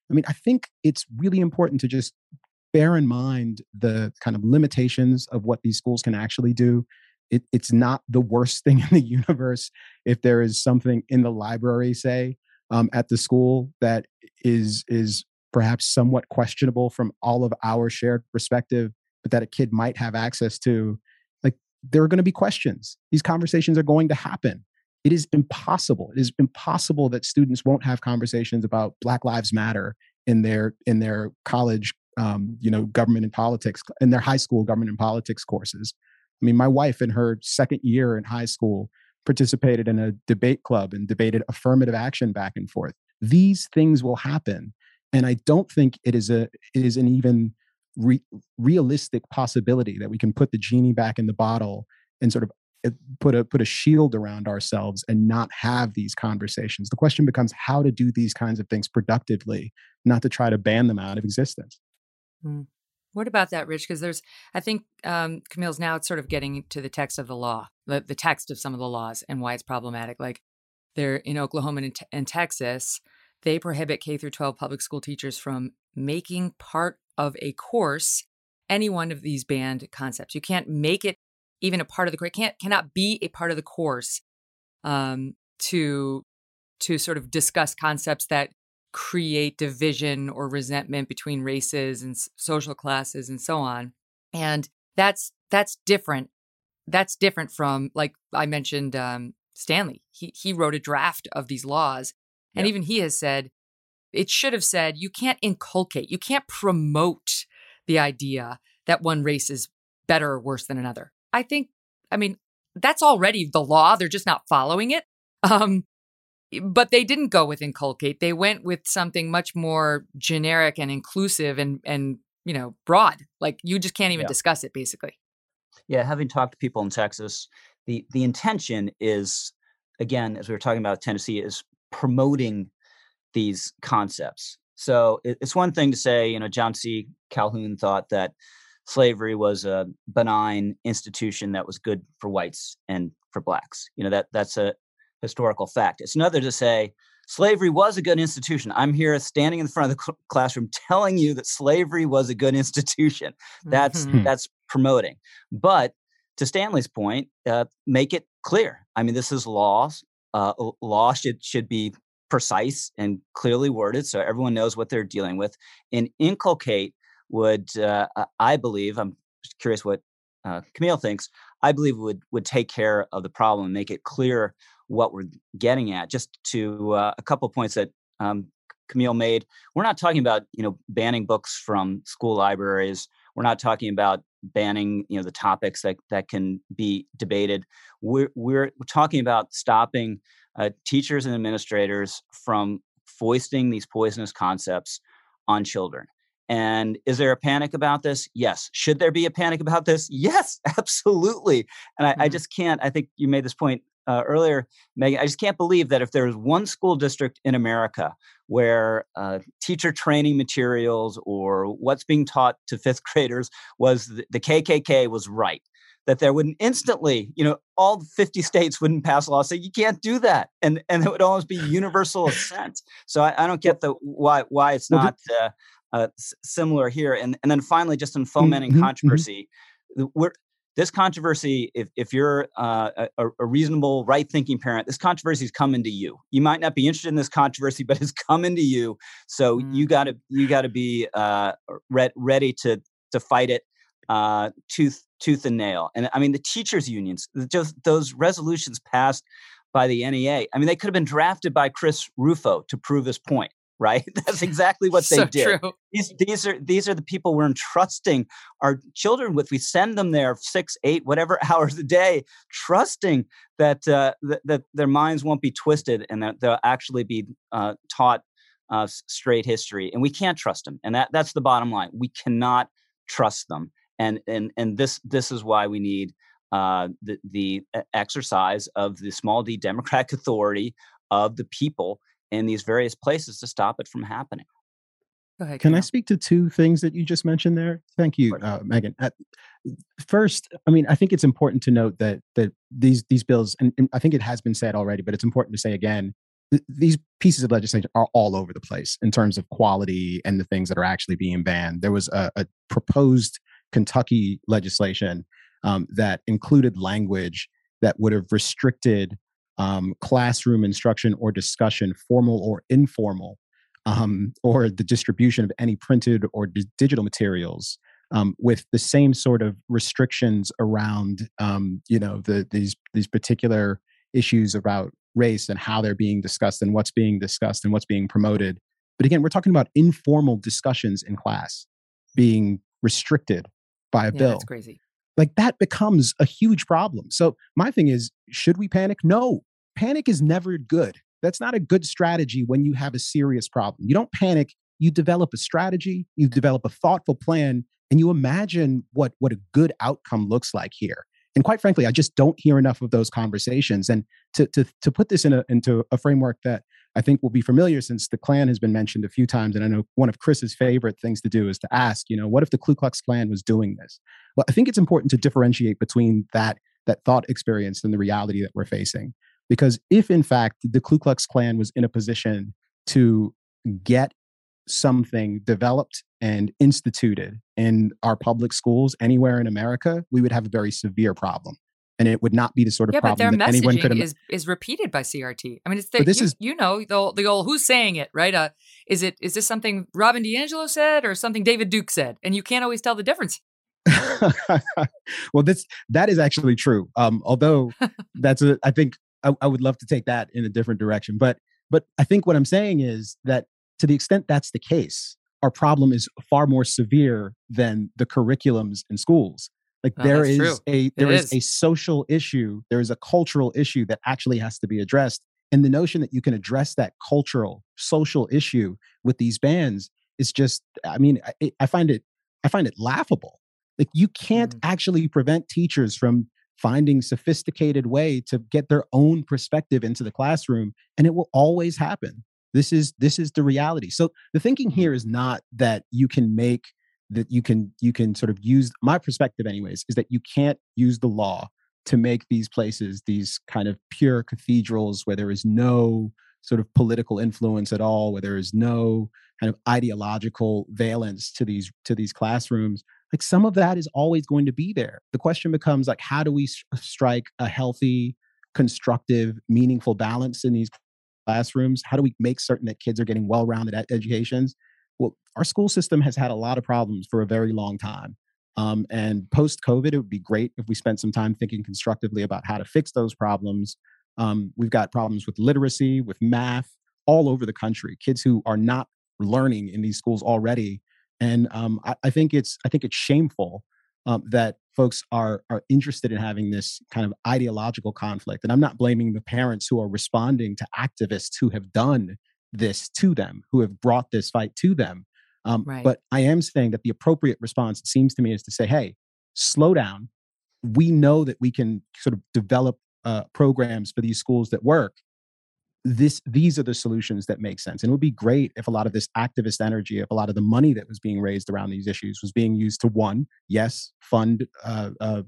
I mean, I think it's really important to just bear in mind the kind of limitations of what these schools can actually do. It, it's not the worst thing in the universe if there is something in the library, say, um, at the school that is is perhaps somewhat questionable from all of our shared perspective, but that a kid might have access to, like there are going to be questions. These conversations are going to happen. It is impossible. It is impossible that students won't have conversations about Black Lives Matter in their in their college, um, you know, government and politics, in their high school government and politics courses. I mean, my wife in her second year in high school participated in a debate club and debated affirmative action back and forth. These things will happen. And I don't think it is a it is an even re- realistic possibility that we can put the genie back in the bottle and sort of eh, put a put a shield around ourselves and not have these conversations. The question becomes how to do these kinds of things productively, not to try to ban them out of existence. Mm. What about that, Rich? Because there's, I think um, Kmele's now it's sort of getting to the text of the law, the, the text of some of the laws and why it's problematic. Like they're in Oklahoma and, and Texas, they prohibit K through 12 public school teachers from making part of a course any one of these banned concepts. You can't make it even a part of the course. Can't cannot be a part of the course um, to to sort of discuss concepts that create division or resentment between races and social classes and so on and that's that's different that's different from like i mentioned um, stanley. He, he wrote a draft of these laws and yep. even he has said it should have said you can't inculcate you can't promote the idea that one race is better or worse than another. I think i mean that's already the law they're just not following it. Um, but they didn't go with inculcate. They went with something much more generic and inclusive and and you know broad. Like you just can't even yeah. discuss it basically. Yeah, having talked to people in Texas, the the intention is again, as we were talking about Tennessee, is promoting these concepts. So it's one thing to say, you know, John C. Calhoun thought that slavery was a benign institution that was good for whites and for blacks. You know that that's a historical fact. It's another to say slavery was a good institution. I'm here standing in front of the cl- classroom telling you that slavery was a good institution. That's mm-hmm. that's promoting. But to Stanley's point, uh, make it clear. I mean, this is laws. Uh, law should should be precise and clearly worded, so everyone knows what they're dealing with. And inculcate would, uh, I believe, I'm curious what uh, Kmele thinks. I believe would would take care of the problem and make it clear what we're getting at. Just to uh, a couple points that um, Kmele made, we're not talking about you know banning books from school libraries. We're not talking about banning you know the topics that that can be debated. We're we're, we're talking about stopping uh, teachers and administrators from foisting these poisonous concepts on children. And is there a panic about this? Yes. Should there be a panic about this? Yes, absolutely. And I, mm-hmm. I just can't. I think you made this point uh, earlier, Megyn, I just can't believe that if there's one school district in America where uh, teacher training materials or what's being taught to fifth graders was the, the KKK was right, that there wouldn't instantly, you know, all 50 states wouldn't pass a law say you can't do that, and and it would almost be universal assent. So I, I don't get the why why it's not uh, uh, similar here. And and then finally, just in fomenting mm-hmm, mm-hmm. controversy, mm-hmm. we're this controversy, if, if you're uh, a, a, reasonable, right thinking parent, this controversy is coming to you. You might not be interested in this controversy, but it's coming to you. So mm. you got to you got to be uh, re- ready to to fight it uh, tooth tooth and nail. And I mean, the teachers' unions, just those resolutions passed by the NEA. I mean, they could have been drafted by Chris Rufo to prove his point right? That's exactly what they so did. True. These, these are these are the people we're entrusting our children with. We send them there six, eight, whatever hours a day, trusting that uh, th- that their minds won't be twisted and that they'll actually be uh, taught uh, straight history. And we can't trust them, and that that's the bottom line. We cannot trust them, and and and this this is why we need. Uh, the, the exercise of the small d democratic authority of the people in these various places to stop it from happening. Ahead, Can I speak to two things that you just mentioned there? Thank you, uh, Megyn. Uh, first, I mean, I think it's important to note that that these these bills, and, and I think it has been said already, but it's important to say again, th- these pieces of legislation are all over the place in terms of quality and the things that are actually being banned. There was a, a proposed Kentucky legislation um, that included language that would have restricted um, classroom instruction or discussion, formal or informal, um, or the distribution of any printed or d- digital materials um, with the same sort of restrictions around, um, you know, the, these these particular issues about race and how they're being discussed and what's being discussed and what's being promoted. But again, we're talking about informal discussions in class being restricted by a yeah, bill. That's crazy like that becomes a huge problem. So my thing is, should we panic? No, panic is never good. That's not a good strategy when you have a serious problem. You don't panic, you develop a strategy, you develop a thoughtful plan, and you imagine what what a good outcome looks like here. And quite frankly, I just don't hear enough of those conversations. And to to to put this in a, into a framework that I think will be familiar since the Klan has been mentioned a few times. And I know one of Chris's favorite things to do is to ask, you know, what if the Ku Klux Klan was doing this? Well, I think it's important to differentiate between that that thought experience and the reality that we're facing. Because if in fact the Ku Klux Klan was in a position to get something developed and instituted in our public schools anywhere in America, we would have a very severe problem and it would not be the sort of yeah, problem but their that anyone could is is repeated by CRT. I mean, it's the, this you, is you know the the old who's saying it right? Uh, is it is this something Robin DiAngelo said or something David Duke said? And you can't always tell the difference. well, this that is actually true. Um, although that's a, I think I, I would love to take that in a different direction. But but I think what I'm saying is that to the extent that's the case, our problem is far more severe than the curriculums in schools. Like oh, there is true. a there is. is a social issue, there is a cultural issue that actually has to be addressed. And the notion that you can address that cultural, social issue with these bans is just, I mean, I, I find it, I find it laughable. Like you can't mm. actually prevent teachers from finding sophisticated way to get their own perspective into the classroom, and it will always happen. This is this is the reality. So the thinking mm-hmm. here is not that you can make that you can you can sort of use my perspective anyways is that you can't use the law to make these places these kind of pure cathedrals where there is no sort of political influence at all where there is no kind of ideological valence to these to these classrooms. Like some of that is always going to be there. The question becomes like how do we uh, strike a healthy constructive meaningful balance in these classrooms? How do we make certain that kids are getting well-rounded educations well, our school system has had a lot of problems for a very long time. Um, and post COVID, it would be great if we spent some time thinking constructively about how to fix those problems. Um, we've got problems with literacy, with math, all over the country. Kids who are not learning in these schools already, and um, I, I, think it's I think it's shameful um, that folks are are interested in having this kind of ideological conflict. And I'm not blaming the parents who are responding to activists who have done this to them, who have brought this fight to them. Um, right. But I am saying that the appropriate response, it seems to me, is to say, hey, slow down. We know that we can sort of develop uh, programs for these schools that work. This, these are the solutions that make sense. And it would be great if a lot of this activist energy, if a lot of the money that was being raised around these issues was being used to one, yes, fund uh, uh,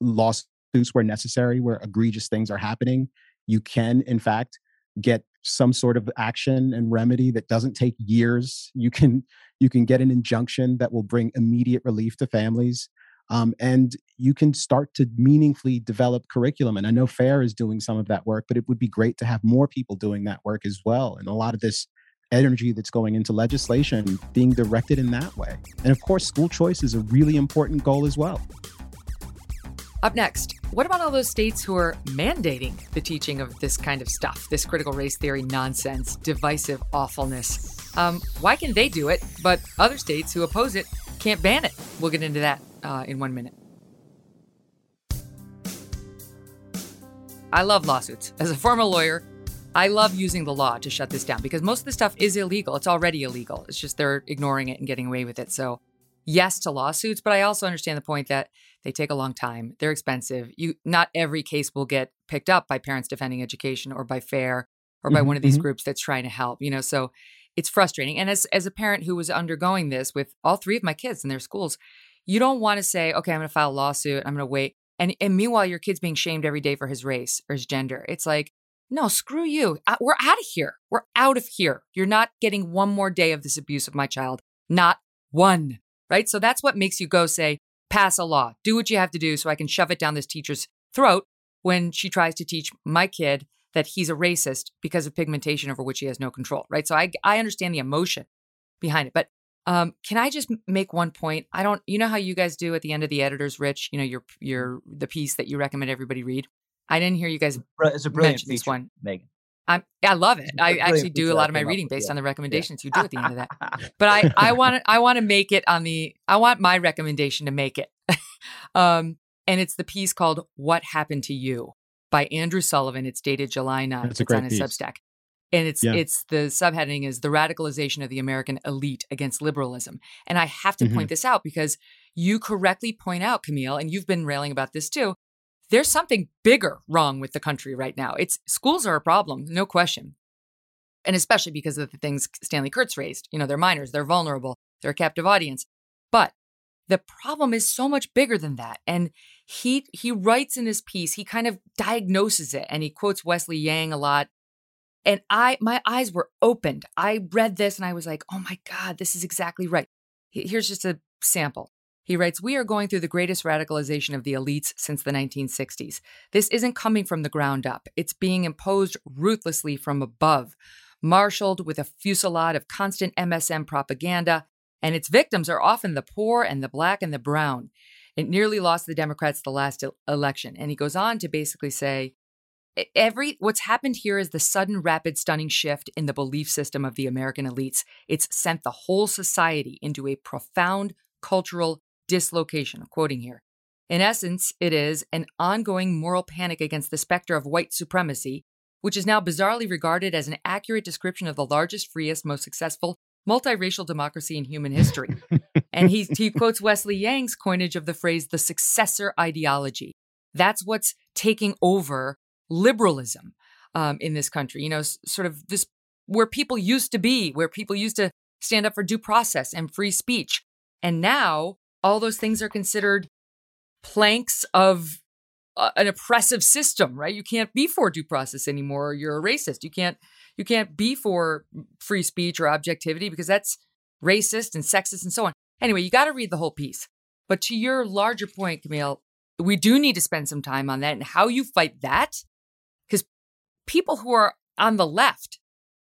lawsuits where necessary, where egregious things are happening. You can, in fact, get some sort of action and remedy that doesn't take years. You can you can get an injunction that will bring immediate relief to families. Um, and you can start to meaningfully develop curriculum. And I know FAIR is doing some of that work, but it would be great to have more people doing that work as well. And a lot of this energy that's going into legislation being directed in that way. And of course, school choice is a really important goal as well. Up next, what about all those states who are mandating the teaching of this kind of stuff, this critical race theory nonsense, divisive awfulness? Um, why can they do it, but other states who oppose it can't ban it? We'll get into that uh, in one minute. I love lawsuits. As a former lawyer, I love using the law to shut this down because most of the stuff is illegal. It's already illegal. It's just they're ignoring it and getting away with it. So, yes to lawsuits, but I also understand the point that they take a long time. They're expensive. You not every case will get picked up by Parents Defending Education or by FAIR or by mm-hmm, one of these mm-hmm. groups that's trying to help. You know, so it's frustrating. And as as a parent who was undergoing this with all three of my kids in their schools, you don't want to say, okay, I'm going to file a lawsuit. I'm going to wait. And, and meanwhile, your kid's being shamed every day for his race or his gender. It's like, no, screw you. We're out of here. We're out of here. You're not getting one more day of this abuse of my child. Not one. Right. So that's what makes you go say, pass a law, do what you have to do so I can shove it down this teacher's throat when she tries to teach my kid that he's a racist because of pigmentation over which he has no control. Right. So I, I understand the emotion behind it. But um, can I just make one point? I don't, you know how you guys do at the end of the editors, Rich. You know your your the piece that you recommend everybody read. I didn't hear you guys. It's a brilliant feature, this one, Megyn. I'm, I love it. I actually do a lot of my reading based yeah. on the recommendations yeah. you do at the end of that. But I, I want to, I want to make it on the, I want my recommendation to make it. um, and it's the piece called "What Happened to You" by Andrew Sullivan. It's dated July 9th. It's on his piece. Substack. And it's yeah. it's the subheading is the radicalization of the American elite against liberalism. And I have to mm-hmm. point this out because you correctly point out, Kmele, and you've been railing about this too. There's something bigger wrong with the country right now. It's schools are a problem, no question. And especially because of the things Stanley Kurtz raised. You know, they're minors, they're vulnerable, they're a captive audience. But the problem is so much bigger than that. And he he writes in his piece, he kind of diagnoses it and he quotes Wesley Yang a lot and I, my eyes were opened. I read this and I was like, oh my God, this is exactly right. Here's just a sample. He writes, We are going through the greatest radicalization of the elites since the 1960s. This isn't coming from the ground up, it's being imposed ruthlessly from above, marshaled with a fusillade of constant MSM propaganda, and its victims are often the poor and the black and the brown. It nearly lost the Democrats the last election. And he goes on to basically say, every what's happened here is the sudden rapid stunning shift in the belief system of the american elites it's sent the whole society into a profound cultural dislocation quoting here in essence it is an ongoing moral panic against the specter of white supremacy which is now bizarrely regarded as an accurate description of the largest freest most successful multiracial democracy in human history and he, he quotes wesley yang's coinage of the phrase the successor ideology that's what's taking over liberalism um, in this country. You know, s- sort of this where people used to be, where people used to stand up for due process and free speech. And now all those things are considered planks of uh, an oppressive system, right? You can't be for due process anymore. you're a racist. You can't you can't be for free speech or objectivity because that's racist and sexist and so on. Anyway, you got to read the whole piece. But to your larger point, Kmele, we do need to spend some time on that and how you fight that because people who are on the left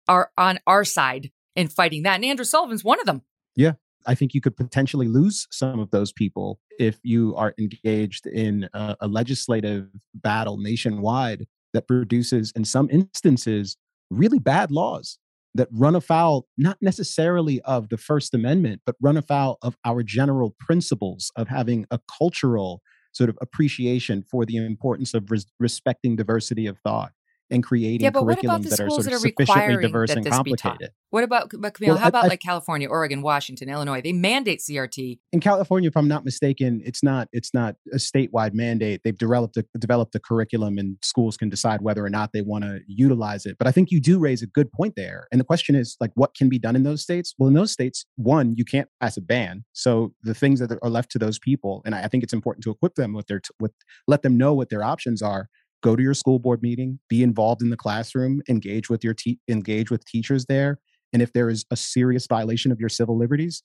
are on our side in fighting that. And Andrew Sullivan's one of them. Yeah. I think you could potentially lose some of those people if you are engaged in a, a legislative battle nationwide that produces, in some instances, really bad laws that run afoul not necessarily of the First Amendment, but run afoul of our general principles of having a cultural sort of appreciation for the importance of res- respecting diversity of thought and creating yeah, but what about the that are schools sort that of are sufficiently diverse that and this be taught? complicated. What about, but Kmele, Well, how I- about I- like California, Oregon, Washington, Illinois? They mandate CRT. in California, if I'm not mistaken, it's not it's not a statewide mandate. They've developed a, developed a curriculum, and schools can decide whether or not they want to utilize it. But I think you do raise a good point there. And the question is, like, what can be done in those states? Well, in those states, one, you can't pass a ban. So the things that are left to those people, and I I think it's important to equip them with their t- with let them know what their options are. Go to your school board meeting, be involved in the classroom, engage with your te- engage with teachers there. And if there is a serious violation of your civil liberties,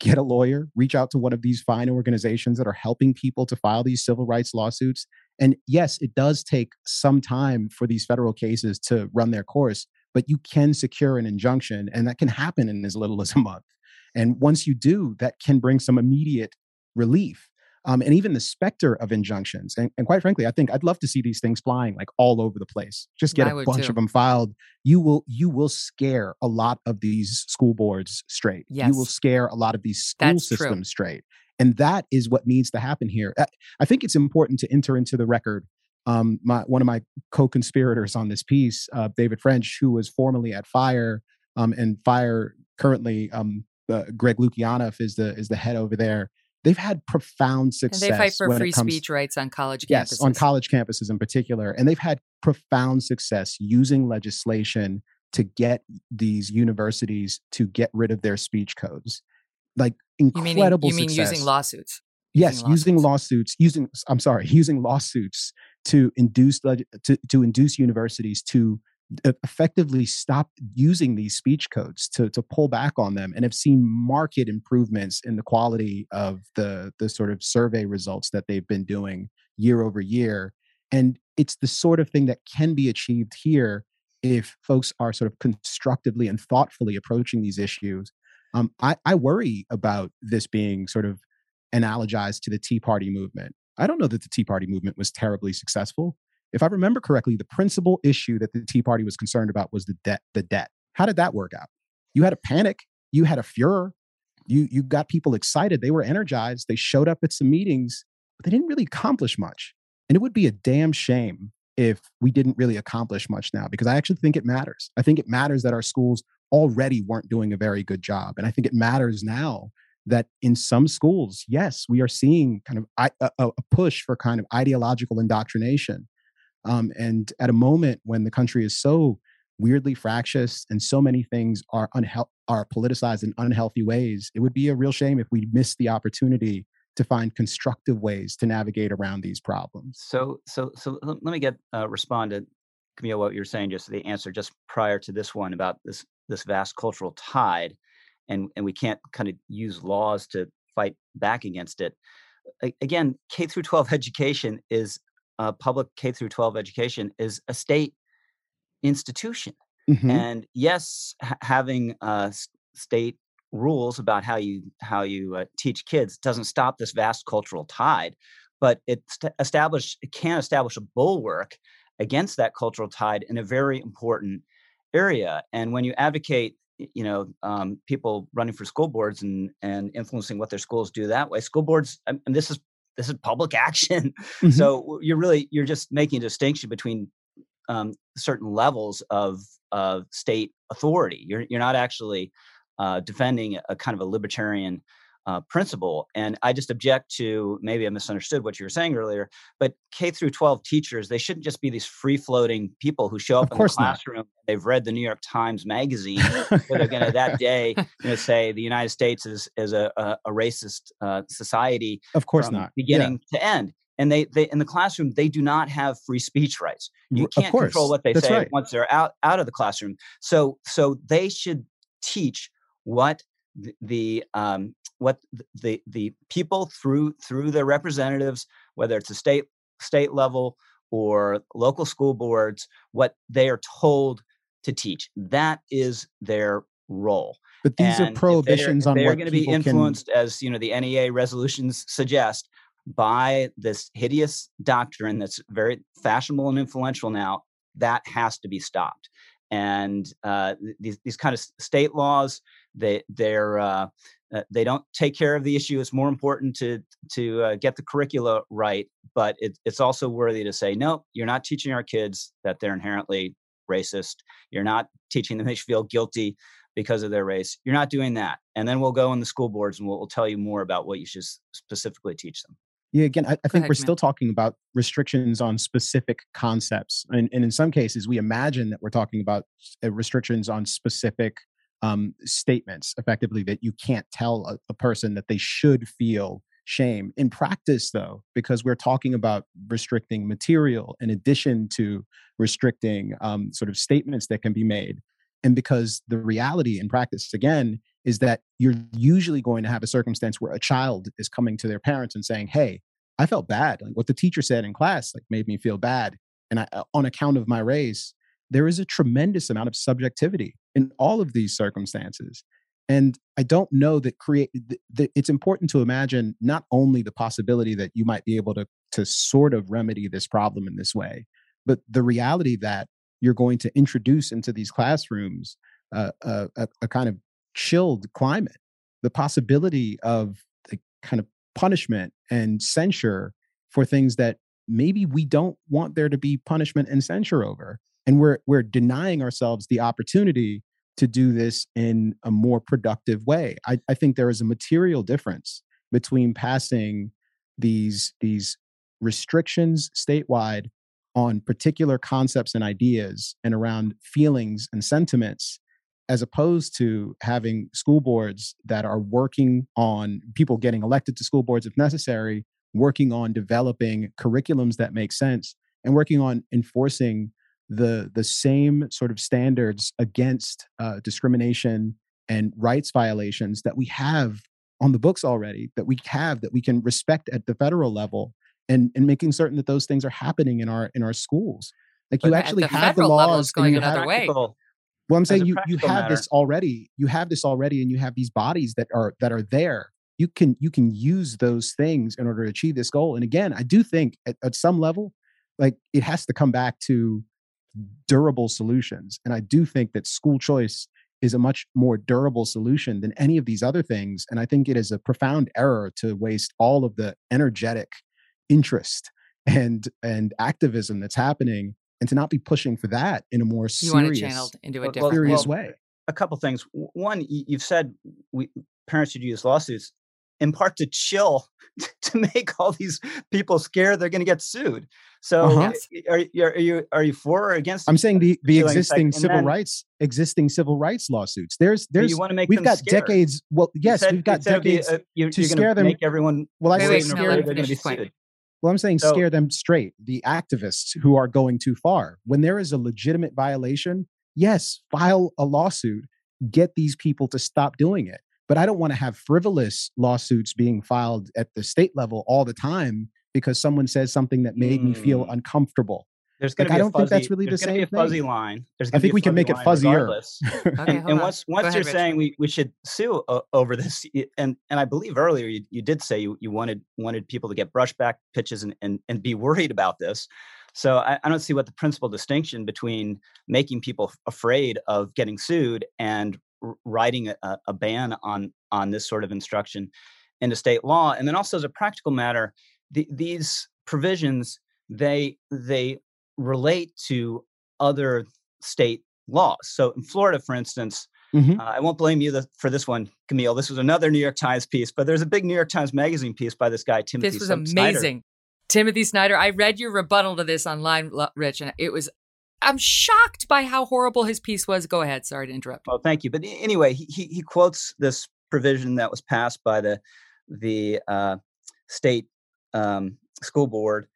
get a lawyer, reach out to one of these fine organizations that are helping people to file these civil rights lawsuits. And yes, it does take some time for these federal cases to run their course, but you can secure an injunction, and that can happen in as little as a month. And once you do, that can bring some immediate relief. Um, and even the specter of injunctions. And, and quite frankly, I think I'd love to see these things flying like all over the place. Just get I a bunch too. of them filed. You will you will scare a lot of these school boards straight. You will scare a lot of these school That's true. systems straight. And that is what needs to happen here. I- I think it's important to enter into the record. Um, my, one of my co-conspirators on this piece, uh, David French, who was formerly at Fire, um, and Fire currently, um, uh, Greg Lukianoff is the is the head over there. They've had profound success. And success. they fight for free comes- speech rights on college Yes, campuses. on college campuses in particular. And they've had profound success using legislation to get these universities to get rid of their speech codes. Like You mean, incredible you mean using lawsuits? Yes, using using lawsuits. lawsuits, using I'm sorry, using lawsuits to induce to, to induce universities to effectively stop using these speech codes to to pull back on them and have seen marked improvements in the quality of the the sort of survey results that they've been doing year over year and it's the sort of thing that can be achieved here if folks are sort of constructively and thoughtfully approaching these issues um, I, I worry about this being sort of analogized to the Tea Party movement. I don't know that the Tea Party movement was terribly successful. If I remember correctly, the principal issue that the Tea Party was concerned about was the debt. The debt. How did that work out? You had a panic. You had a furor. You you got people excited. They were energized. They showed up at some meetings, but they didn't really accomplish much. And it would be a damn shame if we didn't really accomplish much now, because I actually think it matters. I think it matters that our schools already weren't doing a very good job, and I think it matters now that in some schools, yes, we are seeing kind of a, push for kind of ideological indoctrination. Um, and at a moment when the country is so weirdly fractious and so many things are unhealth are politicized in unhealthy ways, it would be a real shame if we missed the opportunity to find constructive ways to navigate around these problems. So, so, so let me get uh, respond to Kmele what you were saying, just the answer just prior to this one about this this vast cultural tide, and and we can't kind of use laws to fight back against it. Again, K through 12 education is uh, public K through 12 education is a state institution. Mhm. and yes ha- having uh, state rules about how you how you uh, teach kids doesn't stop this vast cultural tide but it st- establish it can establish a bulwark against that cultural tide in a very important area and when you advocate you know um, people running for school boards and and influencing what their schools do that way school boards and this is this is public action Mhm. so you're really you're just making a distinction between um, certain levels of of state authority. You're you're not actually uh, defending a kind of a libertarian uh, principle. And I just object to maybe I misunderstood what you were saying earlier. But K through 12 teachers, they shouldn't just be these free floating people who show up in the course not. classroom. They've read the New York Times magazine. so they're going to that day you know, say the United States is is a a, a racist uh, society of course from not. Yeah. beginning to end. And they, they in the classroom they do not have free speech rights. You can't control what they That's say right. once they're out out of the classroom. So so they should teach what the, the um, what the the people through through their representatives, whether it's a state state level or local school boards, what they are told to teach. That is their role. But these And are prohibitions they're, on they're going to be people can influenced, as you know, the NEA resolutions suggest, by this hideous doctrine that's very fashionable and influential now. That has to be stopped. And uh, these these kind of state laws, they they're uh, Uh, they don't take care of the issue. It's more important to to uh, get the curricula right, but it, it's also worthy to say, no, you're not teaching our kids that they're inherently racist. You're not teaching them they should feel guilty because of their race. You're not doing that. And then we'll go in the school boards and we'll, we'll tell you more about what you should specifically teach them. Yeah, again, I, I think ahead, we're still talking about restrictions on specific concepts. And, and, in some cases, we imagine that we're talking about uh, restrictions on specific um, statements, effectively, that you can't tell a, a person that they should feel shame. In practice, though, because we're talking about restricting material in addition to restricting um, sort of statements that can be made, and because the reality in practice, again, is that you're usually going to have a circumstance where a child is coming to their parents and saying, Hey, I felt bad. Like what the teacher said in class, like made me feel bad. And I, uh, on account of my race, there is a tremendous amount of subjectivity in all of these circumstances. And I don't know that create. It's important to imagine not only the possibility that you might be able to to sort of remedy this problem in this way, but the reality that you're going to introduce into these classrooms uh, a, a, a kind of chilled climate. The possibility of the kind of punishment and censure for things that maybe we don't want there to be punishment and censure over and we're we're denying ourselves the opportunity to do this in a more productive way. I, I think there is a material difference between passing these these restrictions statewide on particular concepts and ideas and around feelings and sentiments as opposed to having school boards that are working on people getting elected to school boards if necessary working on developing curriculums that make sense and working on enforcing the the same sort of standards against uh, discrimination and rights violations that we have on the books already that we have that we can respect at the federal level and and making certain that those things are happening in our in our schools. Like but you actually the have the laws going another have, way. Well i'm saying you you have matter. this already you have this already and you have these bodies that are that are there. You can you can use those things in order to achieve this goal. And again i do think at, at some level like it has to come back to durable solutions. And i do think that school choice is a much more durable solution than any of these other things. And i think it is a profound error to waste all of the energetic interest and and activism that's happening and to not be pushing for that in a more serious, you want to channel into a different serious well, way. a couple things. One you've said we parents should use lawsuits in part to chill to make all these people scared they're going to get sued. So uh-huh. are, are, you are you for or against? I'm saying the the existing civil then, rights existing civil rights lawsuits. There's there's you want to make we've got scared. decades. Well, yes, said, we've got decades a, you're, to you're scare them. Make everyone. Well, I say they're going to be sued. Well, I'm saying so, scare them straight. The activists who are going too far. When there is a legitimate violation, yes, file a lawsuit. Get these people to stop doing it but I don't want to have frivolous lawsuits being filed at the state level all the time because someone says something that made mm. me feel hmm. uncomfortable. There's going like, to be I don't fuzzy, think that's really the same be a fuzzy thing. line. There's I think we can make it fuzzier. okay, and, and once once ahead, you're Rich. saying we, we should sue uh, over this, and and I believe earlier you, you did say you, you wanted wanted people to get brushback pitches and, and and be worried about this. So I, I don't see what the principal distinction between making people afraid of getting sued and writing a, a ban on on this sort of instruction into state law. And then also as a practical matter, the, these provisions they they relate to other state laws. So in Florida, for instance, mm-hmm. uh, I won't blame you the, for this one, Kmele. This was another New York Times piece, but there's a big New York Times Magazine piece by this guy Timothy. Snyder. This was Snyder. amazing. Timothy Snyder. I read your rebuttal to this online, Rich, and it was I'm shocked by how horrible his piece was. Go ahead. Sorry to interrupt. Well, thank you. But anyway, he, he, he quotes this provision that was passed by the the uh, state um, school board,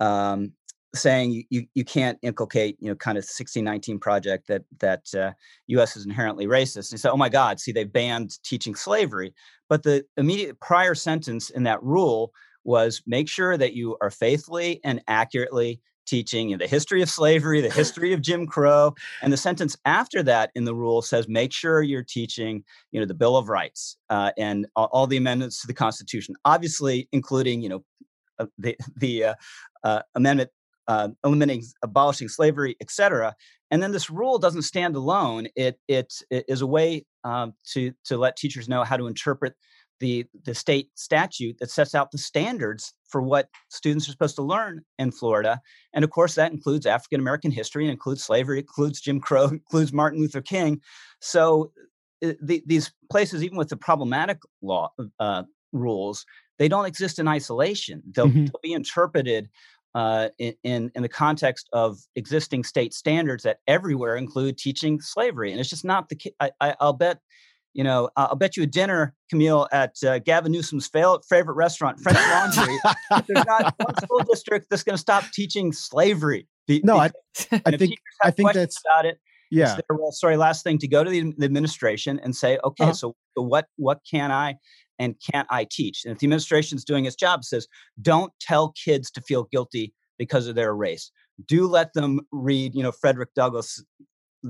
um, saying you, you, can't inculcate you know kind of 1619 project that that uh, U.S. is inherently racist. And said, "Oh my God, see they banned teaching slavery." But the immediate prior sentence in that rule was make sure that you are faithfully and accurately teaching you know, the history of slavery, the history of Jim Crow, and the sentence after that in the rule says make sure you're teaching you know the Bill of Rights uh, and all, the amendments to the Constitution, obviously including you know uh, the the uh, uh amendment uh, eliminating abolishing slavery, etc. And then this rule doesn't stand alone. It it, it is a way um, to to let teachers know how to interpret the the state statute that sets out the standards for what students are supposed to learn in Florida. And of course, that includes African American history, and includes slavery, includes Jim Crow, includes Martin Luther King. So uh, the, these places, even with the problematic law uh, rules, they don't exist in isolation. They'll, mm-hmm. they'll be interpreted uh, in, in, in the context of existing state standards that everywhere include teaching slavery, and it's just not the case. I, will bet, you know, I'll bet you a dinner, Kmele, at uh, Gavin Newsom's favorite restaurant, French Laundry. there's not one school district that's going to stop teaching slavery. Be, no, I, I think I think that's about it. Yeah. There, well, sorry. Last thing to go to the, the administration and say, okay, uh-huh. so, so what what can I and can't I teach? And if the administration is doing its job, it says, don't tell kids to feel guilty because of their race. Do let them read, you know, Frederick Douglass,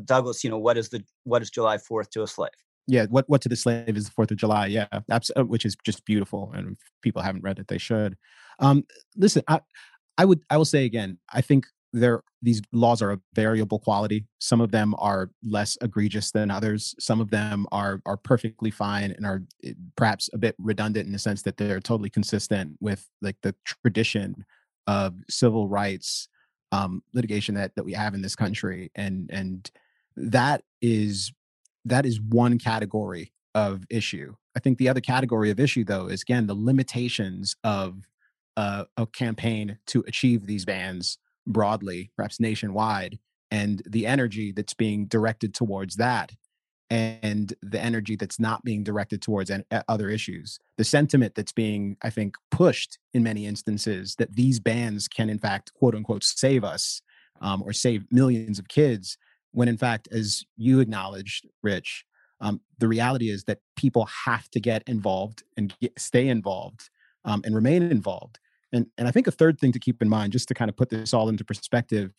Douglass, you know, what is the what is July 4th to a slave? Yeah, what what to the slave is the Fourth of July. Yeah, absolutely, uh, which is just beautiful, and if people haven't read it, they should. Um, listen, I I would I will say again, I think there these laws are of variable quality some of them are less egregious than others some of them are are perfectly fine and are eh, perhaps a bit redundant in the sense that they're totally consistent with like the tradition of civil rights um, litigation that that we have in this country and and that is that is one category of issue i think the other category of issue though is again the limitations of uh, a campaign to achieve these bans broadly, perhaps nationwide, and the energy that's being directed towards that and the energy that's not being directed towards other issues. The sentiment that's being, I think, pushed in many instances that these bans can, in fact, quote unquote, save us um, or save millions of kids, when in fact, as you acknowledged, Rich, um, the reality is that people have to get involved and get, stay involved um, and remain involved. And and I think a third thing to keep in mind, just to kind of put this all into perspective,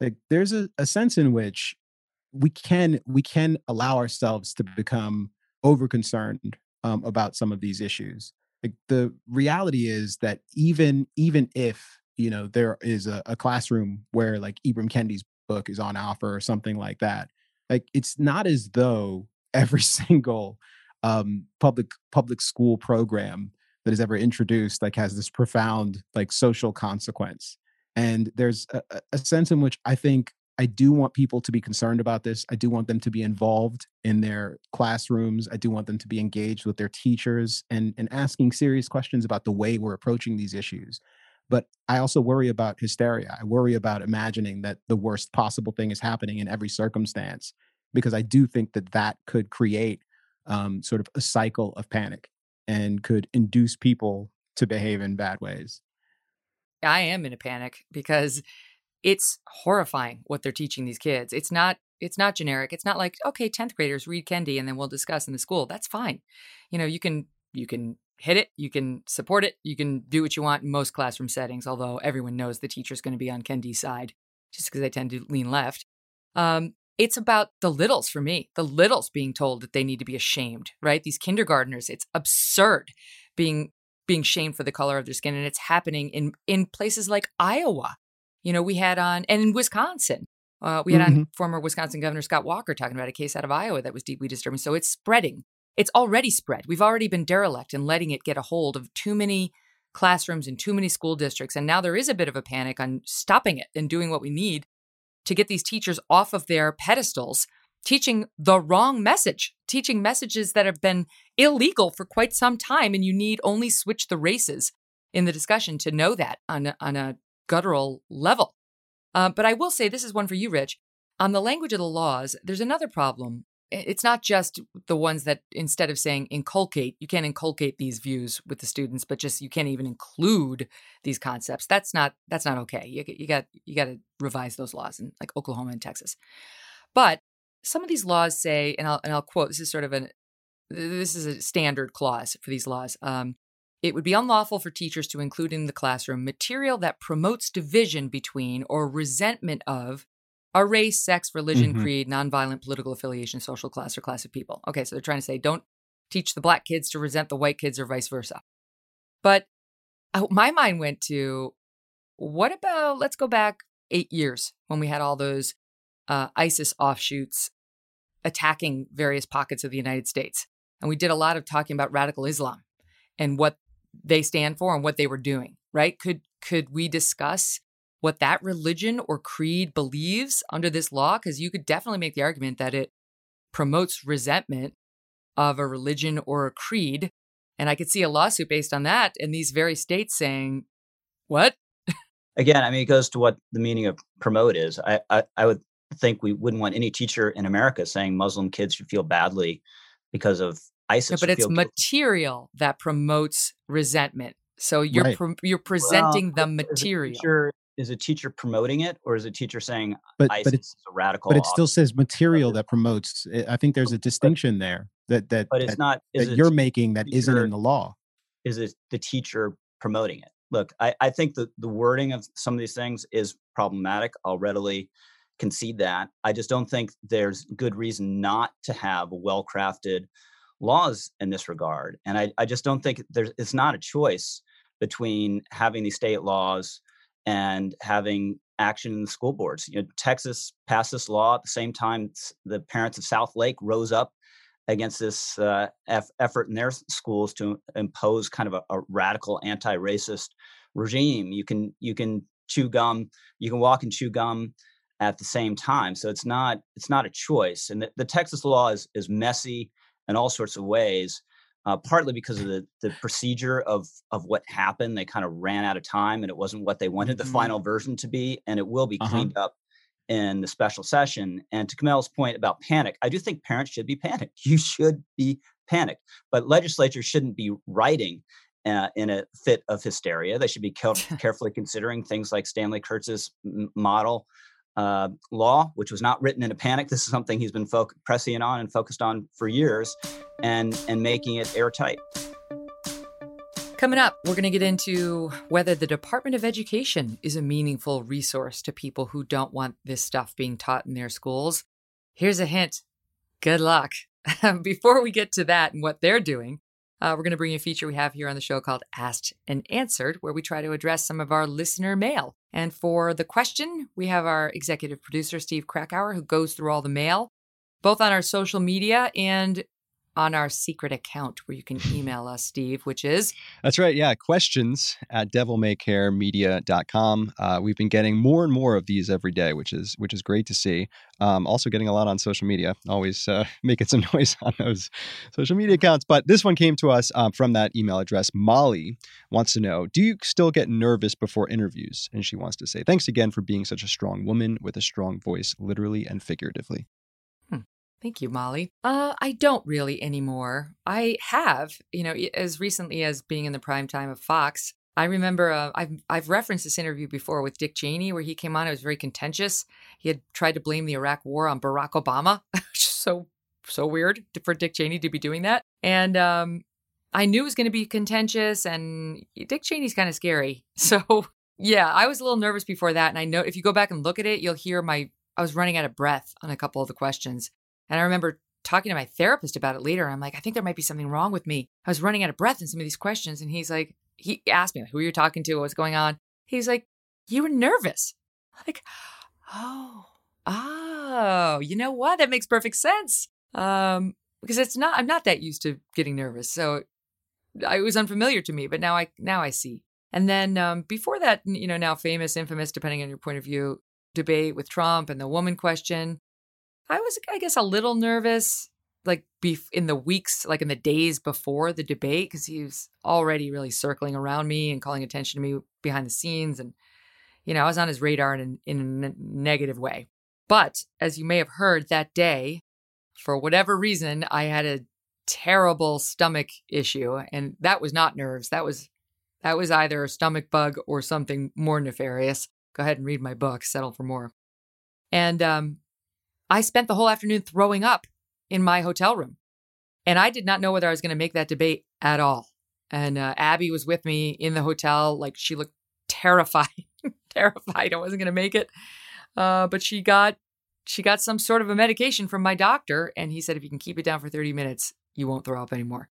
like there's a, a sense in which we can we can allow ourselves to become over concerned um, about some of these issues. Like the reality is that even even if you know there is a, a classroom where like Ibram Kendi's book is on offer or something like that, like it's not as though every single um, public public school program that is ever introduced like has this profound like social consequence. And there's a, a, sense in which i think i do want people to be concerned about this. I do want them to be involved in their classrooms. I do want them to be engaged with their teachers and and asking serious questions about the way we're approaching these issues but i also worry about hysteria i worry about imagining that the worst possible thing is happening in every circumstance because i do think that that could create um, sort of a cycle of panic and could induce people to behave in bad ways. I am in a panic because it's horrifying what they're teaching these kids. It's not it's not generic. It's not like, okay, 10th graders read Kendi and then we'll discuss in the school. That's fine. You know, you can you can hit it, you can support it, you can do what you want in most classroom settings, although everyone knows the teacher's going to be on Kendi's side just because they tend to lean left. Um, it's about the littles for me, the littles being told that they need to be ashamed, right? These kindergartners, it's absurd being being shamed for the color of their skin. And it's happening in in places like Iowa. You know, we had on and in Wisconsin. Uh, we had mm-hmm. on former Wisconsin Governor Scott Walker talking about a case out of Iowa that was deeply disturbing. So it's spreading. It's already spread. We've already been derelict in letting it get a hold of too many classrooms in too many school districts. And now there is a bit of a panic on stopping it and doing what we need to get these teachers off of their pedestals, teaching the wrong message, teaching messages that have been illegal for quite some time. And you need only switch the races in the discussion to know that on a, on a guttural level. Uh, but I will say this is one for you, Rich. On the language of the laws, there's another problem it's not just the ones that instead of saying inculcate you can't inculcate these views with the students but just you can't even include these concepts. That's not that's not okay. You, you got you got to revise those laws in like oklahoma and texas. But some of these laws say and i'll, and I'll quote this is sort of an this is a standard clause for these laws um, it would be unlawful for teachers to include in the classroom material that promotes division between or resentment of a race, sex, religion, mm-hmm. creed, nonviolent political affiliation, social class, or class of people. Okay, so they're trying to say don't teach the black kids to resent the white kids or vice versa. But uh, my mind went to what about let's go back eight years when we had all those uh, ISIS offshoots attacking various pockets of the United States. And we did a lot of talking about radical Islam and what they stand for and what they were doing, right? Could could we discuss what that religion or creed believes under this law because you could definitely make the argument that it promotes resentment of a religion or a creed and I could see a lawsuit based on that in these very states saying, "What?" Again, I mean, it goes to what the meaning of promote is. I, I, I would think we wouldn't want any teacher in America saying Muslim kids should feel badly because of ISIS. No, but it's material that promotes resentment. So you're right. you're presenting well, the material. Is a teacher promoting it, or is a teacher saying but, ISIS but it's, is a radical? But it still says material that promotes. Eh, I think there's a distinction there that that. But it's that, not. that you're making that teacher, isn't in the law. Is it the teacher promoting it? Look, I, I think the the wording of some of these things is problematic. I'll readily concede that. I just don't think there's good reason not to have well crafted laws in this regard. And I, I just don't think there's it's not a choice between having these state laws and having action in the school boards. You know, Texas passed this law at the same time the parents of Southlake rose up against this uh, eff- effort in their schools to impose kind of a, a, radical anti-racist regime. You can you can chew gum, you can walk and chew gum at the same time. So it's not it's not a choice. And the, the Texas law is is messy in all sorts of ways. Uh, partly because of the, the procedure of of what happened, they kind of ran out of time, and it wasn't what they wanted the mm-hmm. final version to be, and it will be uh-huh. cleaned up in the special session. And to Kmele's point about panic, I do think parents should be panicked. You should be panicked, but legislatures shouldn't be writing uh, in a fit of hysteria. They should be carefully considering things like Stanley Kurtz's model uh, law, which was not written in a panic. This is something he's been fo- pressing on and focused on for years, and and making it airtight. Coming up, we're going to get into whether the Department of Education is a meaningful resource to people who don't want this stuff being taught in their schools. Here's a hint. Good luck. Before we get to that and what they're doing, uh, we're going to bring you a feature we have here on the show called Asked and Answered, where we try to address some of our listener mail. And for the question, we have our executive producer, Steve Krakauer, who goes through all the mail, both on our social media and on our secret account where you can email us, Steve, which is? That's right. Yeah. Questions at devilmaycaremedia.com. Uh, we've been getting more and more of these every day, which is which is great to see. Um, also getting a lot on social media. Always uh, making some noise on those social media accounts. But this one came to us um, from that email address. Molly wants to know Do you still get nervous before interviews? And she wants to say, Thanks again for being such a strong woman with a strong voice, literally and figuratively. Thank you, Molly. Uh, I don't really anymore. I have, you know, as recently as being in the prime time of Fox. I remember uh, I've I've referenced this interview before with Dick Cheney where he came on. It was very contentious. He had tried to blame the Iraq War on Barack Obama. so so weird for Dick Cheney to be doing that. And um, I knew it was going to be contentious. And Dick Cheney's kind of scary. So yeah, I was a little nervous before that. And I know if you go back and look at it, you'll hear my I was running out of breath on a couple of the questions. And I remember talking to my therapist about it later. I'm like, I think there might be something wrong with me. I was running out of breath in some of these questions. And he's like, he asked me, who are you talking to? What's going on? He's like, you were nervous. Like, oh, oh, you know what? That makes perfect sense. Um, because it's not, I'm not that used to getting nervous. So it was unfamiliar to me, but now I, now I see. And then um, before that, you know, now famous, infamous, depending on your point of view, debate with Trump and the woman question. I was, I guess, a little nervous, like bef- in the weeks, like in the days before the debate, because he was already really circling around me and calling attention to me behind the scenes, and you know, I was on his radar in, in a negative way. But as you may have heard that day, for whatever reason, I had a terrible stomach issue, and that was not nerves. That was that was either a stomach bug or something more nefarious. Go ahead and read my book, Settle for More. And um, I spent the whole afternoon throwing up in my hotel room. And I did not know whether I was going to make that debate at all. And uh, Abby was with me in the hotel. Like she looked terrified, terrified I wasn't going to make it. Uh, but she got she got some sort of a medication from my doctor, and he said if you can keep it down for 30 minutes, you won't throw up anymore.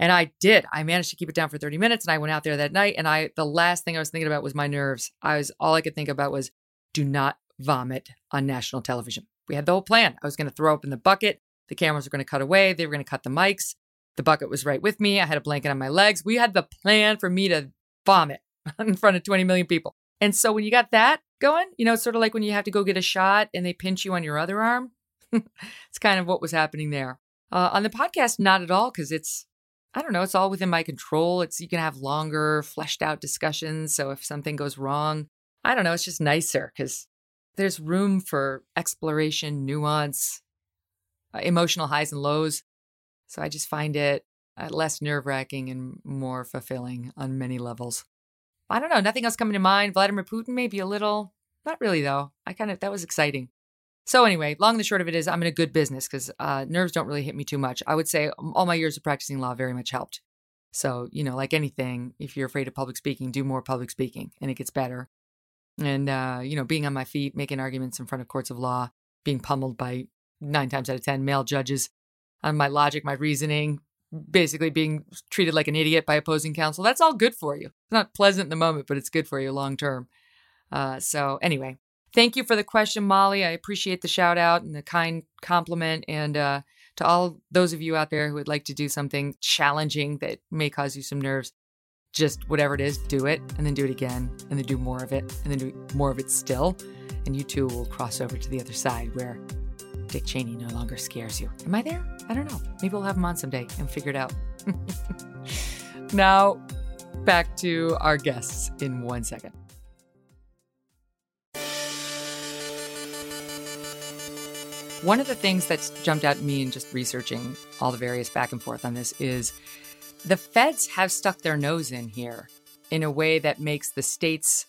And I did. I managed to keep it down for 30 minutes, and I went out there that night. And I the last thing I was thinking about was my nerves. I was all I could think about was do not vomit on national television. We had the whole plan. I was going to throw up in the bucket. The cameras were going to cut away. They were going to cut the mics. The bucket was right with me. I had a blanket on my legs. We had the plan for me to vomit in front of 20 million people. And so when you got that going, you know, it's sort of like when you have to go get a shot and they pinch you on your other arm. it's kind of what was happening there. Uh, on the podcast, not at all, because it's, I don't know, it's all within my control. It's, you can have longer, fleshed out discussions. So if something goes wrong, I don't know, it's just nicer because there's room for exploration, nuance, uh, emotional highs and lows. So I just find it uh, less nerve wracking and more fulfilling on many levels. I don't know, nothing else coming to mind. Vladimir Putin, maybe a little. Not really, though. I kind of, that was exciting. So, anyway, long and the short of it is I'm in a good business because uh, nerves don't really hit me too much. I would say all my years of practicing law very much helped. So, you know, like anything, if you're afraid of public speaking, do more public speaking and it gets better. And, uh, you know, being on my feet, making arguments in front of courts of law, being pummeled by nine times out of 10 male judges on my logic, my reasoning, basically being treated like an idiot by opposing counsel. That's all good for you. It's not pleasant in the moment, but it's good for you long term. Uh, so, anyway, thank you for the question, Molly. I appreciate the shout out and the kind compliment. And uh, to all those of you out there who would like to do something challenging that may cause you some nerves, just whatever it is, do it and then do it again and then do more of it and then do more of it still. And you too will cross over to the other side where Dick Cheney no longer scares you. Am I there? I don't know. Maybe we'll have him on someday and figure it out. now, back to our guests in one second. One of the things that's jumped out at me in just researching all the various back and forth on this is the feds have stuck their nose in here in a way that makes the state's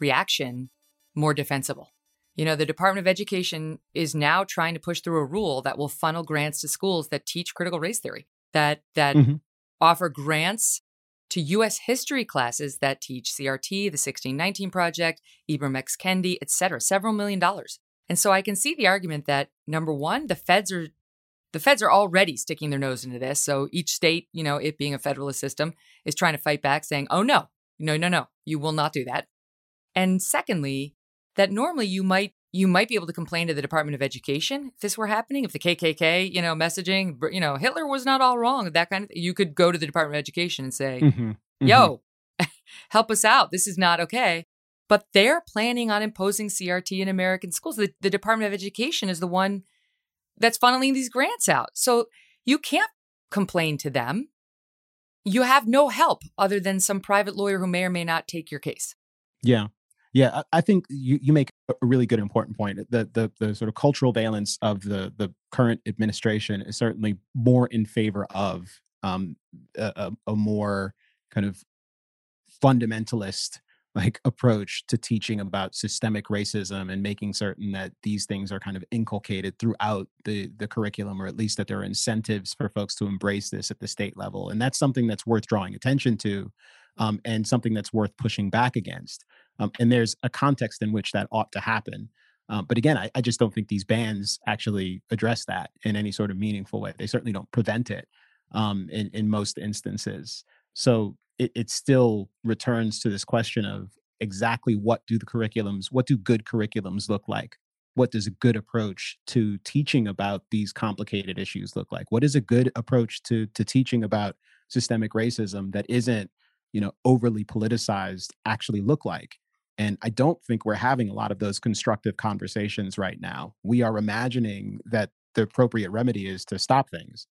reaction more defensible. You know, the Department of Education is now trying to push through a rule that will funnel grants to schools that teach critical race theory, that that mm-hmm. offer grants to U.S. history classes that teach CRT, the 1619 Project, Ibram X. Kendi, et cetera, several million dollars. And so I can see the argument that number one, the feds are the feds are already sticking their nose into this. So each state, you know, it being a federalist system, is trying to fight back, saying, "Oh no, no, no, no, you will not do that." And secondly, that normally you might you might be able to complain to the Department of Education if this were happening, if the KKK, you know, messaging, you know, Hitler was not all wrong, that kind of thing. You could go to the Department of Education and say, mm-hmm. Mm-hmm. yo, help us out. This is not okay. But they're planning on imposing CRT in American schools. The, the Department of Education is the one that's funneling these grants out. So you can't complain to them. You have no help other than some private lawyer who may or may not take your case. Yeah. Yeah, I think you, you make a really good important point. The, the the sort of cultural valence of the the current administration is certainly more in favor of um, a, a more kind of fundamentalist like approach to teaching about systemic racism and making certain that these things are kind of inculcated throughout the the curriculum or at least that there are incentives for folks to embrace this at the state level and that's something that's worth drawing attention to um, and something that's worth pushing back against um, and there's a context in which that ought to happen. Um, but again, I, I, just don't think these bans actually address that in any sort of meaningful way. They certainly don't prevent it um, in, in most instances. So it, it still returns to this question of exactly what do the curriculums, what do good curriculums look like? What does a good approach to teaching about these complicated issues look like? What is a good approach to, to teaching about systemic racism that isn't, you know, overly politicized actually look like? And I don't think we're having a lot of those constructive conversations right now. We are imagining that the appropriate remedy is to stop things.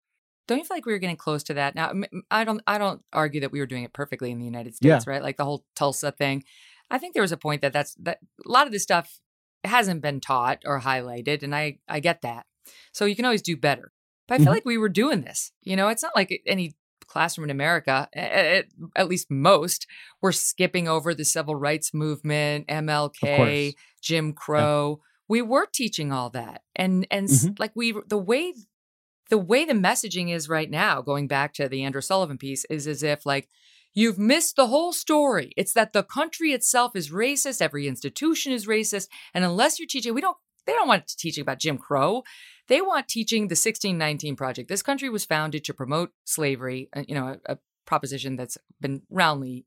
Don't you feel like we were getting close to that? Now, I don't. I don't argue that we were doing it perfectly in the United States, yeah. right? Like the whole Tulsa thing. I think there was a point that that's that a lot of this stuff hasn't been taught or highlighted, and I I get that. So you can always do better. But I feel mm-hmm. like we were doing this. You know, it's not like any classroom in America, at, at least most, were skipping over the civil rights movement, MLK, Jim Crow. Yeah. We were teaching all that, and and mm-hmm. like we the way the way the messaging is right now, going back to the Andrew Sullivan piece, is as if like You've missed the whole story. It's that the country itself is racist, every institution is racist, and unless you're teaching, we don't they don't want to teach about Jim Crow. They want teaching the 1619 Project. This country was founded to promote slavery, uh, you know, a, a proposition that's been roundly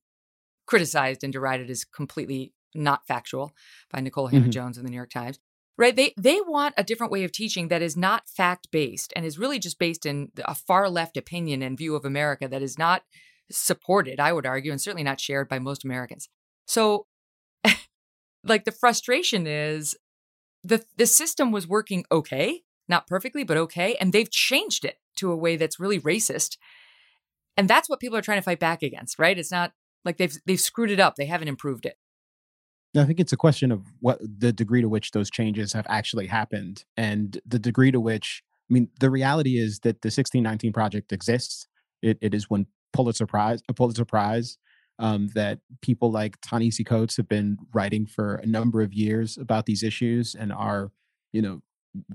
criticized and derided as completely not factual by Nikole Hannah Jones in the New York Times. Right? They they want a different way of teaching that is not fact based and is really just based in a far left opinion and view of America that is not supported, I would argue, and certainly not shared by most Americans. So like the frustration is the the system was working okay, not perfectly, but okay, and they've changed it to a way that's really racist. And that's what people are trying to fight back against, right? It's not like they've they've screwed it up. They haven't improved it. I think it's a question of what the degree to which those changes have actually happened and the degree to which, I mean, the reality is that the 1619 project exists. It, it is one Pulitzer Prize, a Pulitzer Prize um, that people like Ta-Nehisi Coates have been writing for a number of years about these issues and are, you know,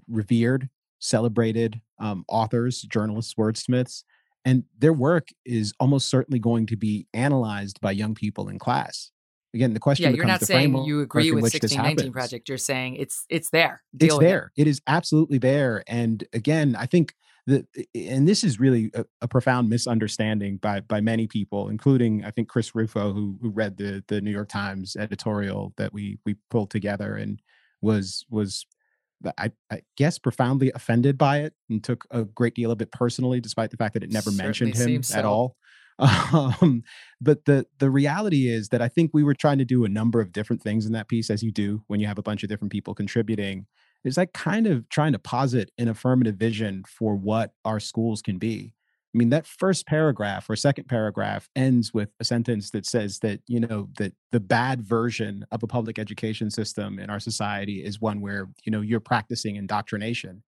revered, celebrated um, authors, journalists, wordsmiths. And their work is almost certainly going to be analyzed by young people in class again the question yeah you're not saying you agree with 1619 project you're saying it's it's there Deal it's there it. it is absolutely there and again i think the and this is really a, a, profound misunderstanding by by many people including i think chris rufo who who read the the new york times editorial that we we pulled together and was was I, I, guess profoundly offended by it and took a great deal of it personally, despite the fact that it never Certainly mentioned him so. at all. Um, but the the reality is that I think we were trying to do a number of different things in that piece, as you do when you have a bunch of different people contributing. Is like kind of trying to posit an affirmative vision for what our schools can be. I mean, that first paragraph or second paragraph ends with a sentence that says that, you know, that the bad version of a public education system in our society is one where, you know, you're practicing indoctrination.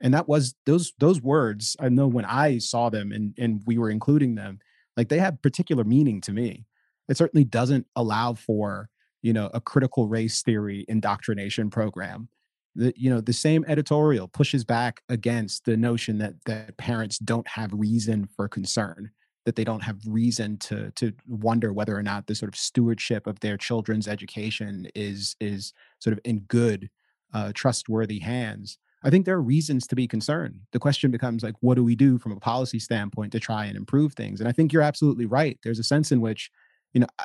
And that was those those words, I know when I saw them and and we were including them, like they have particular meaning to me. It certainly doesn't allow for you know a critical race theory indoctrination program. The you know the same editorial pushes back against the notion that that parents don't have reason for concern that they don't have reason to to wonder whether or not the sort of stewardship of their children's education is is sort of in good uh, trustworthy hands I think there are reasons to be concerned. The question becomes like, what do we do from a policy standpoint to try and improve things? And I think you're absolutely right. There's a sense in which, you know, I,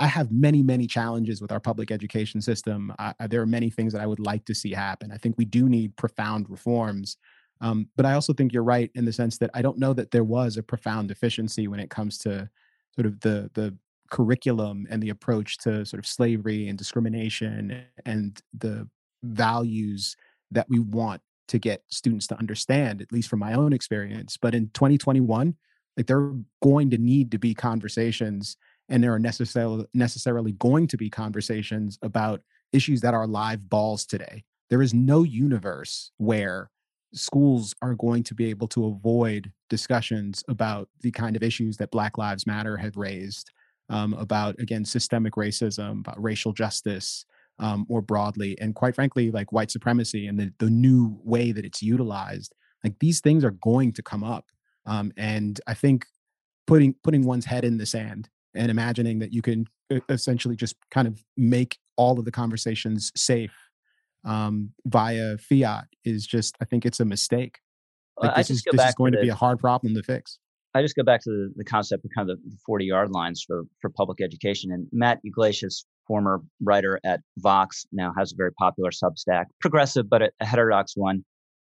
I have many, many challenges with our public education system. I, there are many things that I would like to see happen. I think we do need profound reforms. Um, but I also think you're right in the sense that I don't know that there was a profound deficiency when it comes to sort of the the curriculum and the approach to sort of slavery and discrimination and the values that we want to get students to understand, at least from my own experience. But in 2021, like there are going to need to be conversations, and there are necessarily necessarily going to be conversations about issues that are live balls today. There is no universe where schools are going to be able to avoid discussions about the kind of issues that Black Lives Matter have raised, um, about again systemic racism, about racial justice, um, more broadly, and quite frankly, like white supremacy and the, the new way that it's utilized. Like these things are going to come up, um, and I think putting putting one's head in the sand and imagining that you can essentially just kind of make all of the conversations safe um, via fiat is just I think it's a mistake. Like this is this is going to, the, to, be a hard problem to fix. I just go back to the, the concept of kind of the 40 yard lines for, for public education. And Matt Yglesias former writer at Vox, now has a very popular Substack, progressive but a, heterodox one.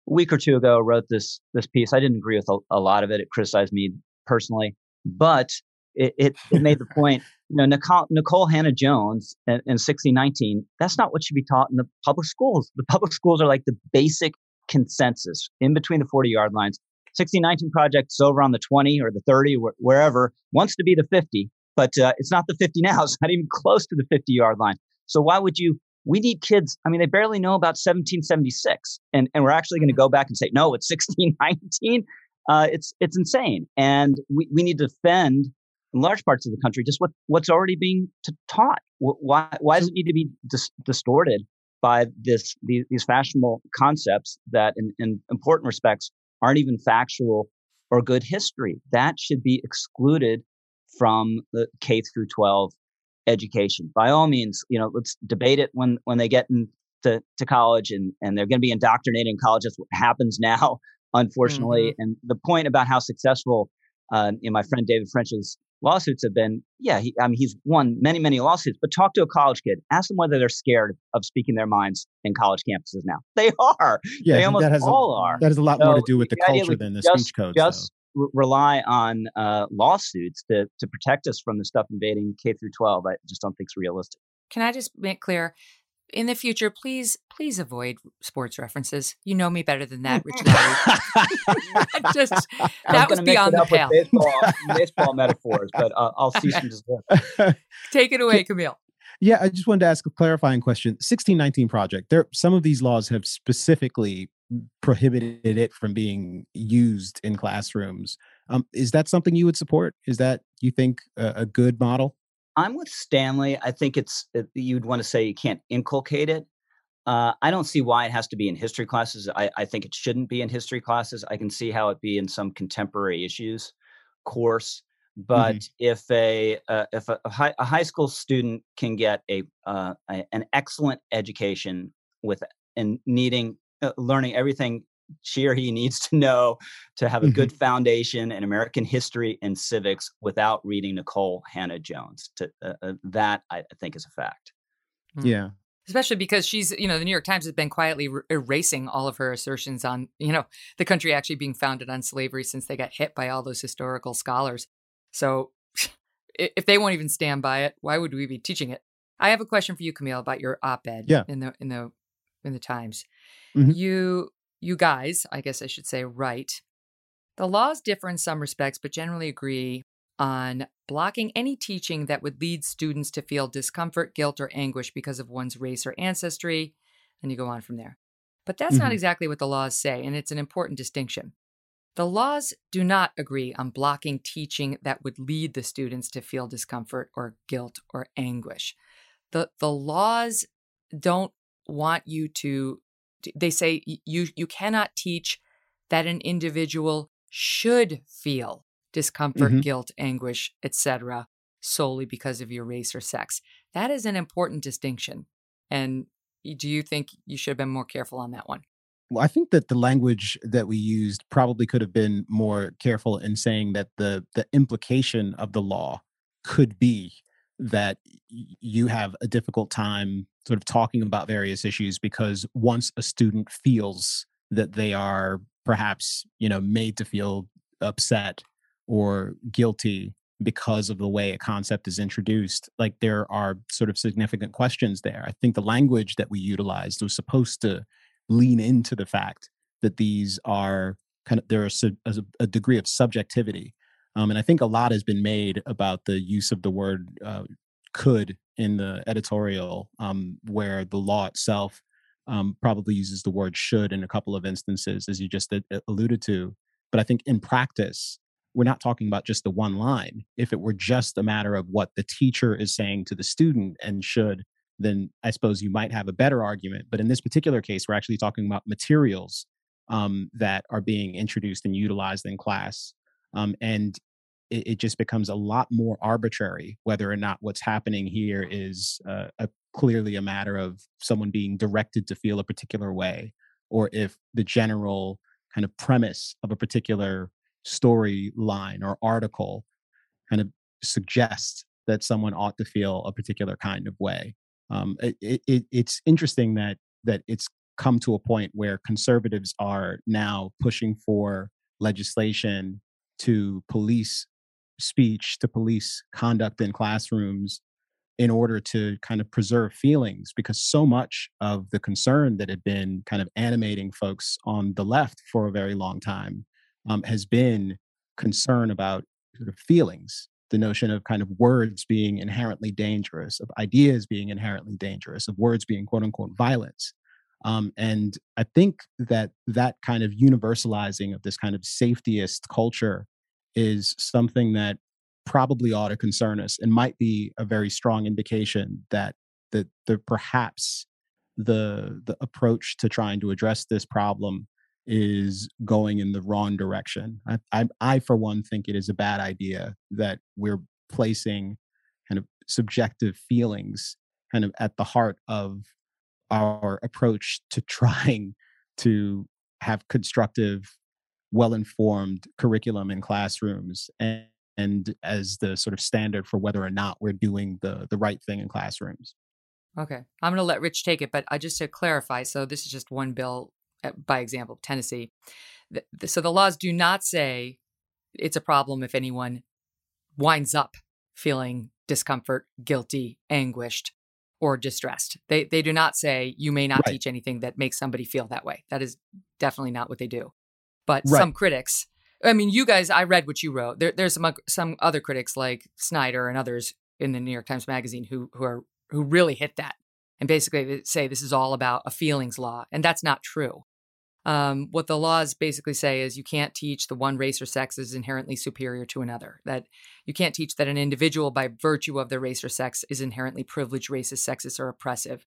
A week or two ago, wrote this this piece. I didn't agree with a, a lot of it. It criticized me personally, but it, it, it made the point. You know, Nicole, Nikole Hannah Jones in, in 1619. That's not what should be taught in the public schools. The public schools are like the basic consensus in between the 40 yard lines. 1619 projects over on the 20 or the 30, wh- wherever, wants to be the 50 but uh, it's not the 50 now. It's not even close to the 50 yard line. So why would you? We need kids. I mean, they barely know about 1776, and and we're actually going to go back and say no, it's 1619. Uh, it's it's insane, and we, we need to defend in large parts of the country just what what's already being t- taught. Why why does it need to be dis- distorted by this these, these fashionable concepts that in, in important respects aren't even factual or good history? That should be excluded from the K through 12 education. By all means, you know, let's debate it when when they get into to college and and they're going to be indoctrinated in college. That's what happens now, unfortunately. Mm-hmm. And the point about how successful uh, know, my friend David French's lawsuits have been, yeah, he, I mean, he's won many, many lawsuits, but talk to a college kid, ask them whether they're scared of speaking their minds in college campuses now. They are. Yeah, they almost that has all a, are. That has a lot so more to do with the, culture than the just, speech code. Just so. r- rely on uh, lawsuits to, to protect us from the stuff invading K through 12. I just don't think it's realistic. Can I just make clear? In the future, please, please avoid sports references. You know me better than that, Rich Lowry. just that was, was beyond the pale. Baseball, baseball metaphors, but uh, I'll see some. Take it away, Kmele. Yeah, I just wanted to ask a clarifying question. 1619 project. There, some of these laws have specifically prohibited it from being used in classrooms. Um, is that something you would support? Is that you think a, a good model? I'm with Stanley. I think it's you'd want to say you can't inculcate it. Uh, I don't see why it has to be in history classes. I, I, think it shouldn't be in history classes. I can see how it be in some contemporary issues course. But mm-hmm. if a uh, if a, a, high, a, high, school student can get a, uh, a an excellent education with and needing uh, learning everything she or he needs to know to have a good mm-hmm. foundation in American history and civics without reading Nikole Hannah Jones. To, uh, uh, that I think is a fact. Hmm. Yeah. Especially because she's, you know, the New York Times has been quietly er- erasing all of her assertions on, you know, the country actually being founded on slavery since they got hit by all those historical scholars. So if they won't even stand by it, why would we be teaching it? I have a question for you, Kmele, about your op-ed yeah. in the in the in the Times. Mm-hmm. You you guys, I guess I should say, write. The laws differ in some respects, but generally agree on blocking any teaching that would lead students to feel discomfort, guilt, or anguish because of one's race or ancestry. And you go on from there. But that's mm-hmm. not exactly what the laws say, and it's an important distinction. The laws do not agree on blocking teaching that would lead the students to feel discomfort or guilt or anguish. The, the laws don't want you to they say you you cannot teach that an individual should feel discomfort, mm-hmm. guilt, anguish, etc., solely because of your race or sex. That is an important distinction. And do you think you should have been more careful on that one? Well, I think that the language that we used probably could have been more careful in saying that the the implication of the law could be that you have a difficult time sort of talking about various issues because once a student feels that they are perhaps you know made to feel upset or guilty because of the way a concept is introduced like there are sort of significant questions there. I think the language that we utilized was supposed to lean into the fact that these are kind of there is a, a, degree of subjectivity um, and I think a lot has been made about the use of the word uh, could in the editorial, um, where the law itself um, probably uses the word should in a couple of instances, as you just alluded to. But I think in practice, we're not talking about just the one line. If it were just a matter of what the teacher is saying to the student and should, then I suppose you might have a better argument. But in this particular case, we're actually talking about materials um, that are being introduced and utilized in class. Um, and it, it, just becomes a lot more arbitrary whether or not what's happening here is uh, a, clearly a matter of someone being directed to feel a particular way, or if the general kind of premise of a particular storyline or article kind of suggests that someone ought to feel a particular kind of way. Um, it, it, it's interesting that that it's come to a point where conservatives are now pushing for legislation to police speech to police conduct in classrooms in order to kind of preserve feelings because so much of the concern that had been kind of animating folks on the left for a very long time um, has been concern about sort of feelings the notion of kind of words being inherently dangerous of ideas being inherently dangerous of words being quote unquote violence. Um, and i think that that kind of universalizing of this kind of safetyist culture is something that probably ought to concern us and might be a very strong indication that that the perhaps the the approach to trying to address this problem is going in the wrong direction. I, I, I for one think it is a bad idea that we're placing kind of subjective feelings kind of at the heart of our approach to trying to have constructive well informed curriculum in classrooms and, and as the sort of standard for whether or not we're doing the the right thing in classrooms. Okay. I'm going to let Rich take it, but I just to clarify, so this is just one bill uh, Uh, by example, Tennessee. So the laws do not say it's a problem if anyone winds up feeling discomfort, guilty, anguished, or distressed. They they do not say you may not right. teach anything that makes somebody feel that way. That is definitely not what they do. But right. some critics, I mean, you guys, I read what you wrote. There, there's some some other critics like Snyder and others in the New York Times Magazine who who are who really hit that and basically say this is all about a feelings law, and that's not true. Um, what the laws basically say is you can't teach the one race or sex is inherently superior to another. That you can't teach that an individual, by virtue of their race or sex, is inherently privileged, racist, sexist, or oppressive.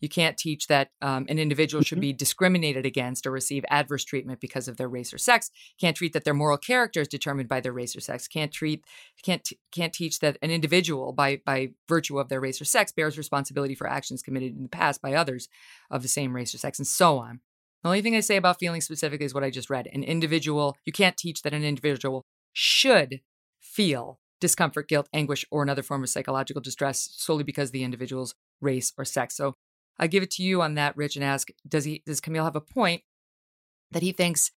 You can't teach that um, an individual should mm-hmm. be discriminated against or receive adverse treatment because of their race or sex. Can't treat that their moral character is determined by their race or sex. Can't treat can't can't teach that an individual by by virtue of their race or sex bears responsibility for actions committed in the past by others of the same race or sex, and so on. The only thing I say about feeling specifically is what I just read. An individual, you can't teach that an individual should feel discomfort, guilt, anguish, or another form of psychological distress solely because the individual's race or sex. So I give it to you on that, Rich, and ask: Does he? Does Kmele have a point that he thinks,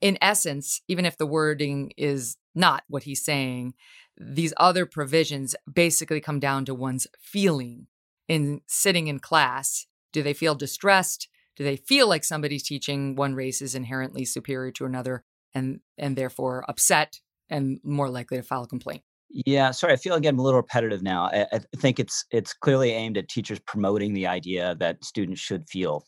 in essence, even if the wording is not what he's saying, these other provisions basically come down to one's feeling in sitting in class. Do they feel distressed? Do they feel like somebody's teaching one race is inherently superior to another, and and therefore upset and more likely to file a complaint? Yeah, sorry, I feel again a little repetitive now. I, I, think it's it's clearly aimed at teachers promoting the idea that students should feel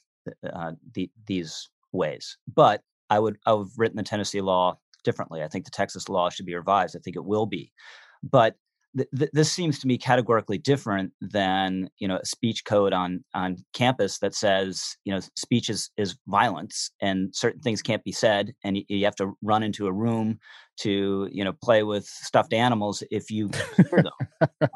uh, the, these ways. But I would I have written the Tennessee law differently. I think the Texas law should be revised. I think it will be. But th- this seems to me categorically different than you know a speech code on on campus that says you know speech is is violence and certain things can't be said and you, you have to run into a room to you know play with stuffed animals if you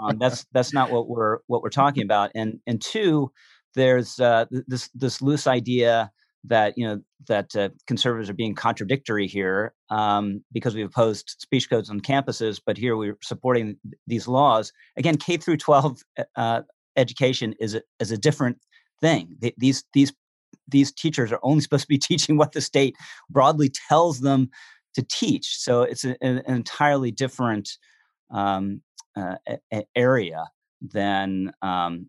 um, that's that's not what we're what we're talking about. And and two, there's uh, this this loose idea that you know that uh, conservatives are being contradictory here um, because we've opposed speech codes on campuses, but here we're supporting these laws. Again, K through 12 uh, education is a, is a different thing. These these these teachers are only supposed to be teaching what the state broadly tells them to teach. So it's a, an entirely different um, uh, area than um,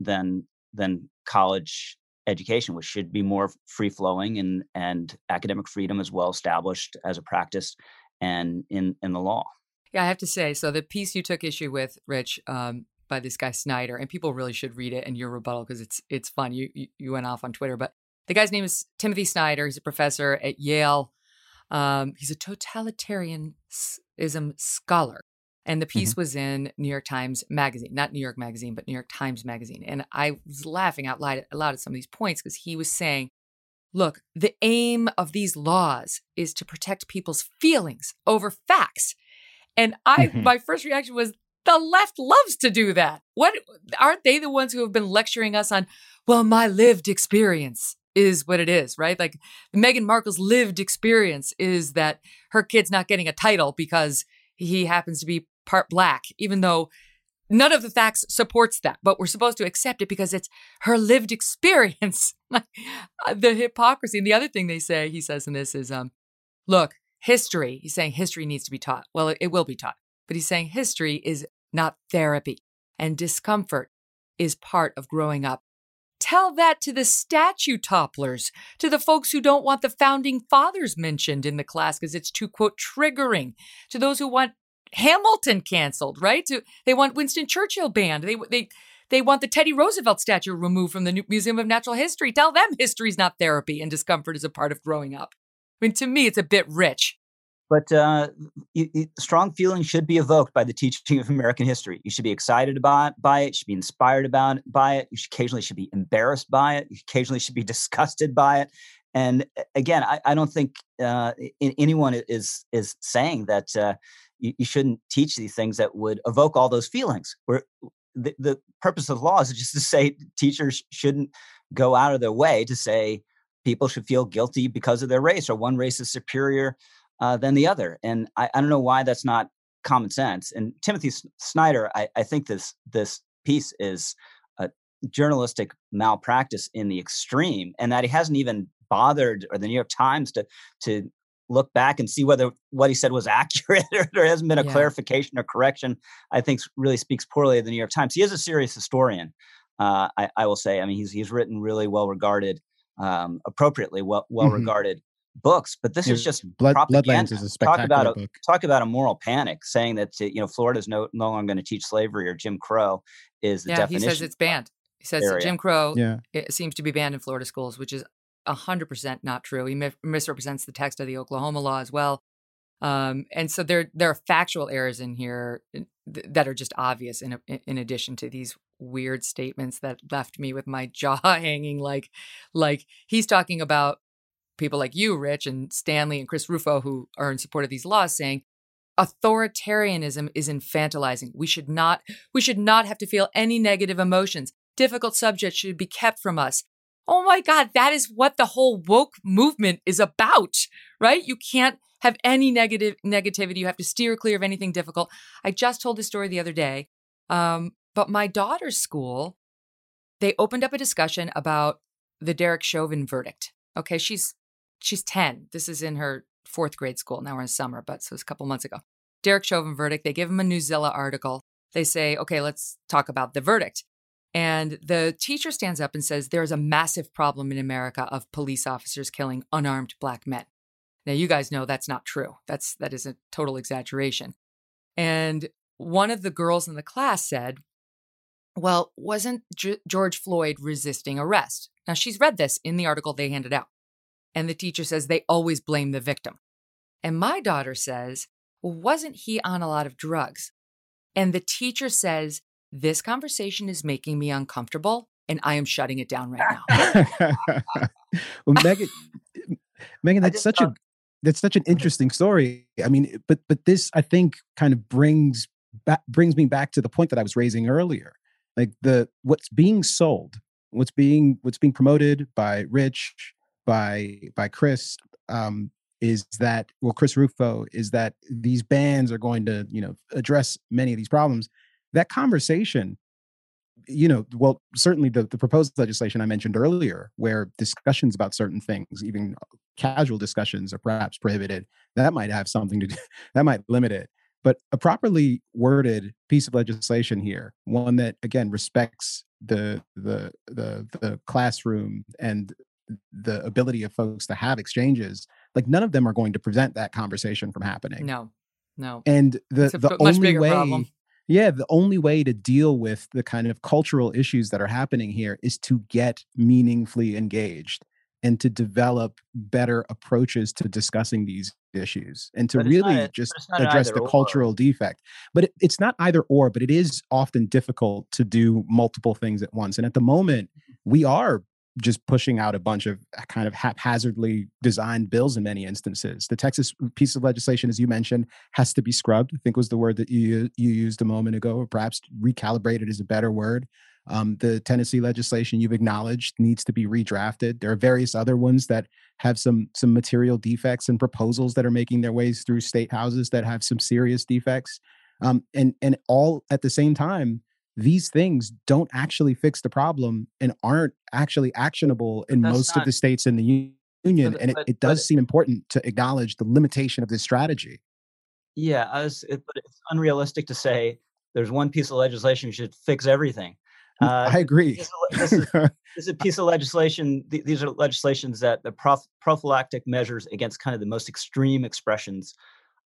than than college education, which should be more free flowing and and academic freedom is well established as a practice and in in the law. Yeah, I have to say, so the piece you took issue with, Rich, um, by this guy Snyder, and people really should read it and your rebuttal because it's it's fun. You, you went off on Twitter, but the guy's name is Timothy Snyder. He's a professor at Yale. Um, he's a totalitarianism scholar. And the piece mm-hmm. was in New York Times Magazine, not New York Magazine, but New York Times Magazine. And I was laughing out loud, loud at some of these points because he was saying, look, the aim of these laws is to protect people's feelings over facts. And I, mm-hmm. my first reaction was, the left loves to do that. What aren't they the ones who have been lecturing us on, well, my lived experience is what it is, right? Like Meghan Markle's lived experience is that her kid's not getting a title because he happens to be part black, even though none of the facts supports that, but we're supposed to accept it because it's her lived experience. Uh, the hypocrisy. And the other thing they say, he says in this is, um, look, history, he's saying history needs to be taught. Well, it, it will be taught, but he's saying history is not therapy and discomfort is part of growing up. Tell that to the statue topplers, to the folks who don't want the founding fathers mentioned in the class because it's too, quote, triggering, to those who want Hamilton canceled, right? To, they want Winston Churchill banned. They, they, they want the Teddy Roosevelt statue removed from the Museum of Natural History. Tell them history's not therapy and discomfort is a part of growing up. I mean, to me, it's a bit rich. But uh, strong feelings should be evoked by the teaching of American history. You should be excited about by it. You should be inspired about by it. You should, occasionally should be embarrassed by it. You occasionally should be disgusted by it. And again, I, I don't think uh, anyone is is saying that uh, you, you, shouldn't teach these things that would evoke all those feelings. Where the, the purpose of the law is just to say teachers shouldn't go out of their way to say people should feel guilty because of their race or one race is superior uh, than the other. And I, I don't know why that's not common sense. And Timothy Snyder, I, I think this this piece is a journalistic malpractice in the extreme, and that he hasn't even bothered or the New York Times to to look back and see whether what he said was accurate or there hasn't been a yeah. clarification or correction. I think really speaks poorly of the New York Times. He is a serious historian. Uh, I, I, will say. I mean, he's he's written really well regarded, um, appropriately well well mm-hmm. regarded books. But this is just Blood, propaganda. Bloodlands is a spectacular talk about book. A, talk about a moral panic, saying that you know Florida's no no longer going to teach slavery or Jim Crow is the yeah, definition. he says it's banned. He says Jim Crow yeah. it seems to be banned in Florida schools, which is 100% not true. He mi- misrepresents the text of the Oklahoma law as well. Um, and so there there are factual errors in here that are just obvious in in addition to these weird statements that left me with my jaw hanging like like he's talking about people like you Rich and Stanley and Chris Rufo who are in support of these laws saying authoritarianism is infantilizing we should not we should not have to feel any negative emotions difficult subjects should be kept from us oh my god that is what the whole woke movement is about right you can't have any negative negativity. You have to steer clear of anything difficult. I just told this story the other day. Um, but my daughter's school, they opened up a discussion about the Derek Chauvin verdict. Okay, she's she's 10. This is in her fourth grade school. Now we're in summer, but so it's a couple months ago. Derek Chauvin verdict. They give him a Newsela article. They say, okay, let's talk about the verdict. And the teacher stands up and says, There is a massive problem in America of police officers killing unarmed black men. Now you guys know that's not true. That's that is a total exaggeration. And one of the girls in the class said, "Well, wasn't G- George Floyd resisting arrest?" Now she's read this in the article they handed out. And the teacher says they always blame the victim. And my daughter says, well, wasn't he on a lot of drugs? And the teacher says, this conversation is making me uncomfortable and I am shutting it down right now. well, Megyn, Megyn, that's such a that's such an interesting story. I mean, but but this I think kind of brings back brings me back to the point that I was raising earlier. Like the what's being sold, what's being what's being promoted by Rich, by by Chris, um, is that well, Chris Rufo is that these bans are going to you know address many of these problems. That conversation you know, well, certainly the, the proposed legislation I mentioned earlier, where discussions about certain things, even casual discussions, are perhaps prohibited, that might have something to do, that might limit it. But a properly worded piece of legislation here, one that again respects the the the the classroom and the ability of folks to have exchanges, like none of them are going to prevent that conversation from happening. No, no. And the the only way problem. Yeah, the only way to deal with the kind of cultural issues that are happening here is to get meaningfully engaged and to develop better approaches to discussing these issues and to really not, just address the or. cultural defect. But it, it's not either or, but it is often difficult to do multiple things at once. And at the moment, we are just pushing out a bunch of uh, kind of haphazardly designed bills in many instances. The Texas piece of legislation, as you mentioned, has to be scrubbed. I think was the word that you you used a moment ago, or perhaps recalibrated is a better word. Um, the Tennessee legislation you've acknowledged needs to be redrafted. There are various other ones that have some some material defects and proposals that are making their ways through state houses that have some serious defects. Um, and and all at the same time, these things don't actually fix the problem and aren't actually actionable in most not, of the states in the union. But, and it, but, it does but, seem important to acknowledge the limitation of this strategy. Yeah, was, it, but it's unrealistic to say there's one piece of legislation should fix everything. Uh, I agree. This, this, is, this, is, a piece of legislation. These are legislations that the prof, prophylactic measures against kind of the most extreme expressions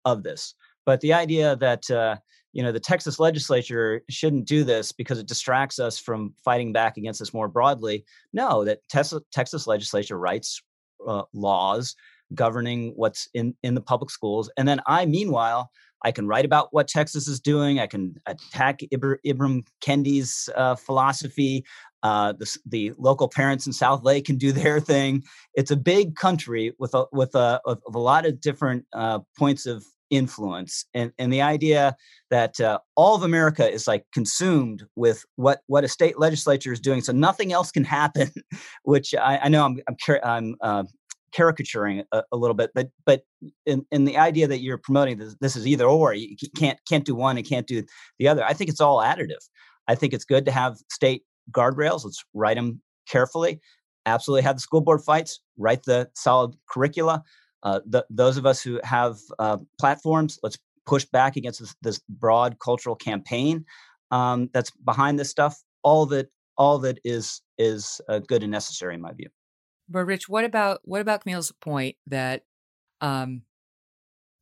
of this. But the idea that uh, you know the Texas legislature shouldn't do this because it distracts us from fighting back against this more broadly. No, that Texas, Texas legislature writes uh, laws governing what's in in the public schools, and then I, meanwhile, I can write about what Texas is doing. I can attack Ibr- Ibram Kendi's uh, philosophy. Uh, the, the, local parents in Southlake can do their thing. It's a big country with a with a, with a lot of different uh, points of influence and, and the idea that uh, all of america is like consumed with what what a state legislature is doing so nothing else can happen which i, I know i'm i'm, I'm uh, caricaturing a, a, little bit but but in, in the idea that you're promoting this, this is either or you can't can't do one and can't do the other i think it's all additive. I think it's good to have state guardrails let's write them carefully absolutely have the school board fights write the solid curricula uh, those of us who have uh, platforms, let's push back against this, this broad cultural campaign um, that's behind this stuff. All it, all it is is uh, good and necessary in my view. But Rich, what about what about Kmele's point that um,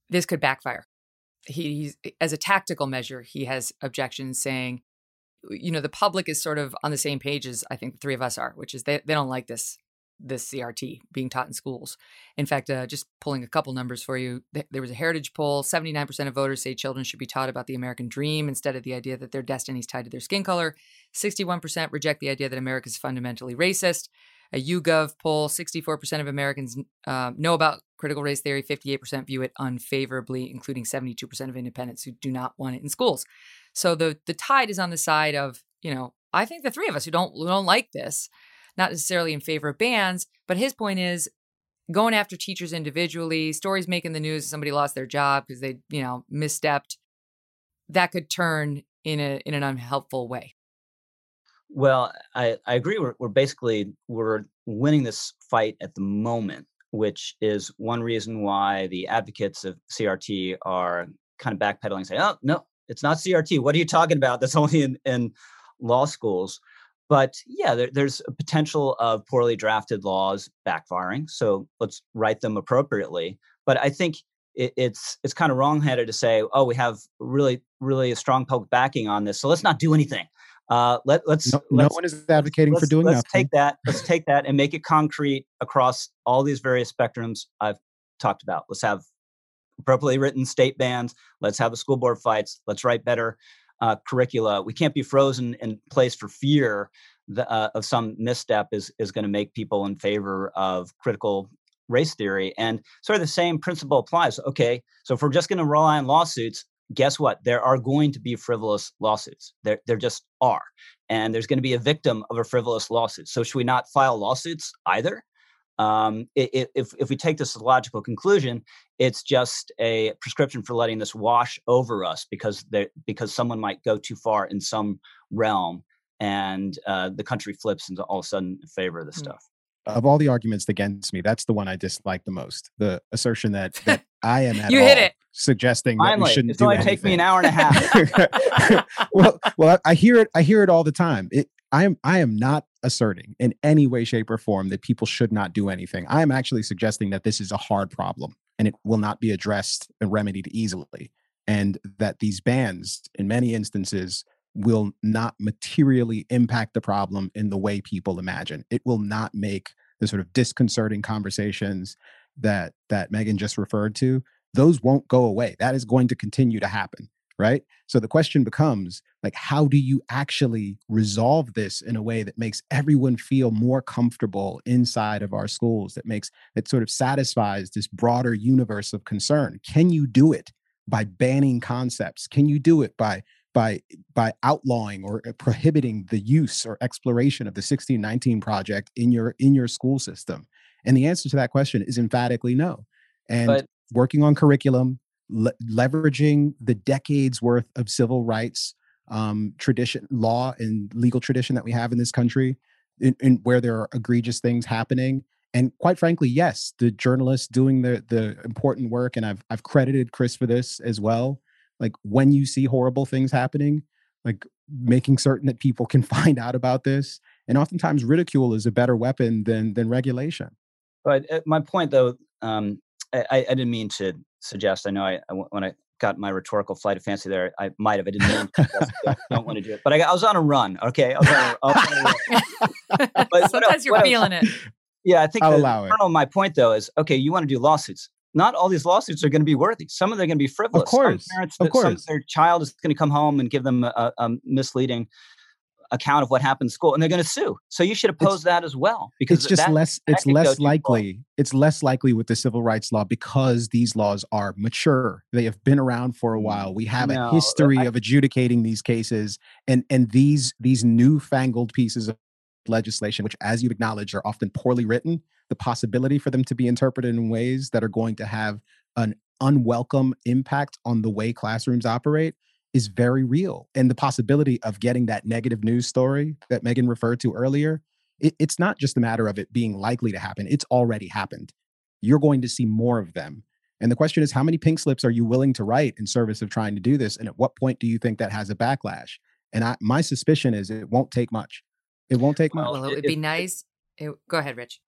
this could backfire? He, he's as a tactical measure, he has objections saying, you know, the public is sort of on the same page as I think the three of us are, which is they, they don't like this this CRT being taught in schools. In fact, uh, just pulling a couple numbers for you, th- there was a Heritage poll 79% of voters say children should be taught about the American dream instead of the idea that their destiny is tied to their skin color. 61% reject the idea that America is fundamentally racist. A YouGov poll 64% of Americans uh, know about critical race theory, 58% view it unfavorably, including 72% of independents who do not want it in schools. So the, the tide is on the side of, you know, I think the three of us who don't, who don't like this not necessarily in favor of bans, but his point is going after teachers individually, stories making the news, somebody lost their job because they, you know, misstepped, that could turn in a in an unhelpful way. Well, I, I agree. We're, we're basically we're winning this fight at the moment, which is one reason why the advocates of CRT are kind of backpedaling, saying, "Oh no, it's not CRT. What are you talking about? That's only in, in law schools." But yeah, there, there's a potential of poorly drafted laws backfiring. So let's write them appropriately. But I think it, it's it's kind of wrongheaded to say, oh, we have really really a strong public backing on this, so let's not do anything. Uh, let, let's, no, let's, no one is advocating for doing let's nothing. take that. Let's take that and make it concrete across all these various spectrums I've talked about. Let's have appropriately written state bans. Let's have the school board fights. Let's write better uh, curricula. We can't be frozen in place for fear the, uh, of some misstep is is going to make people in favor of critical race theory. And sort of the same principle applies. Okay, so if we're just going to rely on lawsuits, guess what? There are going to be frivolous lawsuits. There, there just are. And there's going to be a victim of a frivolous lawsuit. So should we not file lawsuits either? Um, it, if, if we take this as a logical conclusion, it's just a prescription for letting this wash over us because because someone might go too far in some realm and uh, the country flips into all of a sudden in favor of this hmm. stuff. Of all the arguments against me, that's the one I dislike the most. The assertion that, that I am at you hit it. suggesting Finally, that we shouldn't it's do only anything. take me an hour and a half. well, well, I hear it. I hear it all the time. It, I am I am not asserting in any way, shape, or form that people should not do anything. I am actually suggesting that this is a hard problem and it will not be addressed and remedied easily. And that these bans, in many instances, will not materially impact the problem in the way people imagine. It will not make the sort of disconcerting conversations that that Megyn just referred to. Those won't go away. That is going to continue to happen right? So the question becomes like, how do you actually resolve this in a way that makes everyone feel more comfortable inside of our schools, that makes that sort of satisfies this broader universe of concern? Can you do it by banning concepts? Can you do it by by by outlawing or uh, prohibiting the use or exploration of the 1619 project in your in your school system? And the answer to that question is emphatically no. And but, working on curriculum, le- leveraging the decades worth of civil rights um, tradition, law, and legal tradition that we have in this country, in, in where there are egregious things happening. And quite frankly, yes, the journalists doing the the important work, and I've I've credited Chris for this as well. Like when you see horrible things happening, like making certain that people can find out about this. And oftentimes, ridicule is a better weapon than than regulation. But uh, my point, though, um, I, I, didn't mean to suggest. I know I, I, when I got my rhetorical flight of fancy there, I might have. I didn't mean to I don't want to do it, but I, I, was on a run. Okay, I was on a, was on a but sometimes you're feeling it. Yeah, I think I'll the, allow it. My point though is okay. You want to do lawsuits. Not all these lawsuits are going to be worthy. Some of them are going to be frivolous. Of course, some parents, of course. Some, their child is going to come home and give them a, a misleading account of what happened in school and they're going to sue. So you should oppose It's- that as well because it's just that less it's less likely it's less likely with the civil rights law because these laws are mature. They have been around for a while. We have No, a history I- of adjudicating these cases and and these these newfangled pieces of legislation which as you've acknowledged are often poorly written the possibility for them to be interpreted in ways that are going to have an unwelcome impact on the way classrooms operate is very real and the possibility of getting that negative news story that Megyn referred to earlier it, it's not just a matter of it being likely to happen it's already happened you're going to see more of them and the question is how many pink slips are you willing to write in service of trying to do this and at what point do you think that has a backlash and I, my suspicion is it won't take much it won't take much Well, Well, it it- would be nice. it- go ahead, Rich.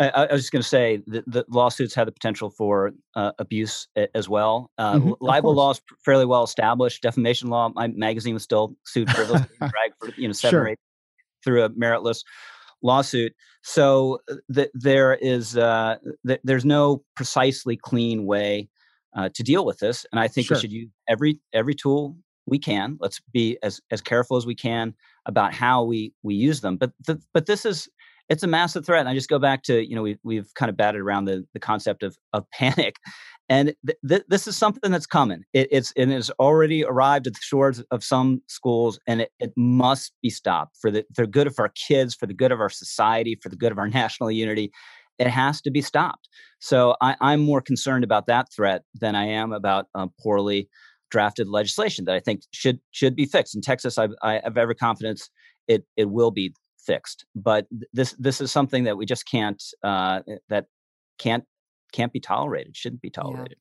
I, I was just going to say that the lawsuits have the potential for uh, abuse as well. Uh, Mhm, libel law is fairly well established. Defamation law, my magazine was still sued dragged for you know seven Sure. or eight through a meritless lawsuit. So uh, th- there is uh, th- there's no precisely clean way uh, to deal with this, and I think Sure. we should use every every tool we can. Let's be as as careful as we can about how we we use them. But th- but this is it's a massive threat. And I just go back to you know we've, we've kind of batted around the the concept of of panic, and th- th- this is something that's coming. It, it's it has already arrived at the shores of some schools, and it, it must be stopped for the the good of our kids, for the good of our society, for the good of our national unity. It has to be stopped. So I, I'm more concerned about that threat than I am about uh, poorly drafted legislation that I think should should be fixed. In Texas, I, I have every confidence it it will be fixed. But this this is something that we just can't uh, that can't can't be tolerated. Shouldn't be tolerated.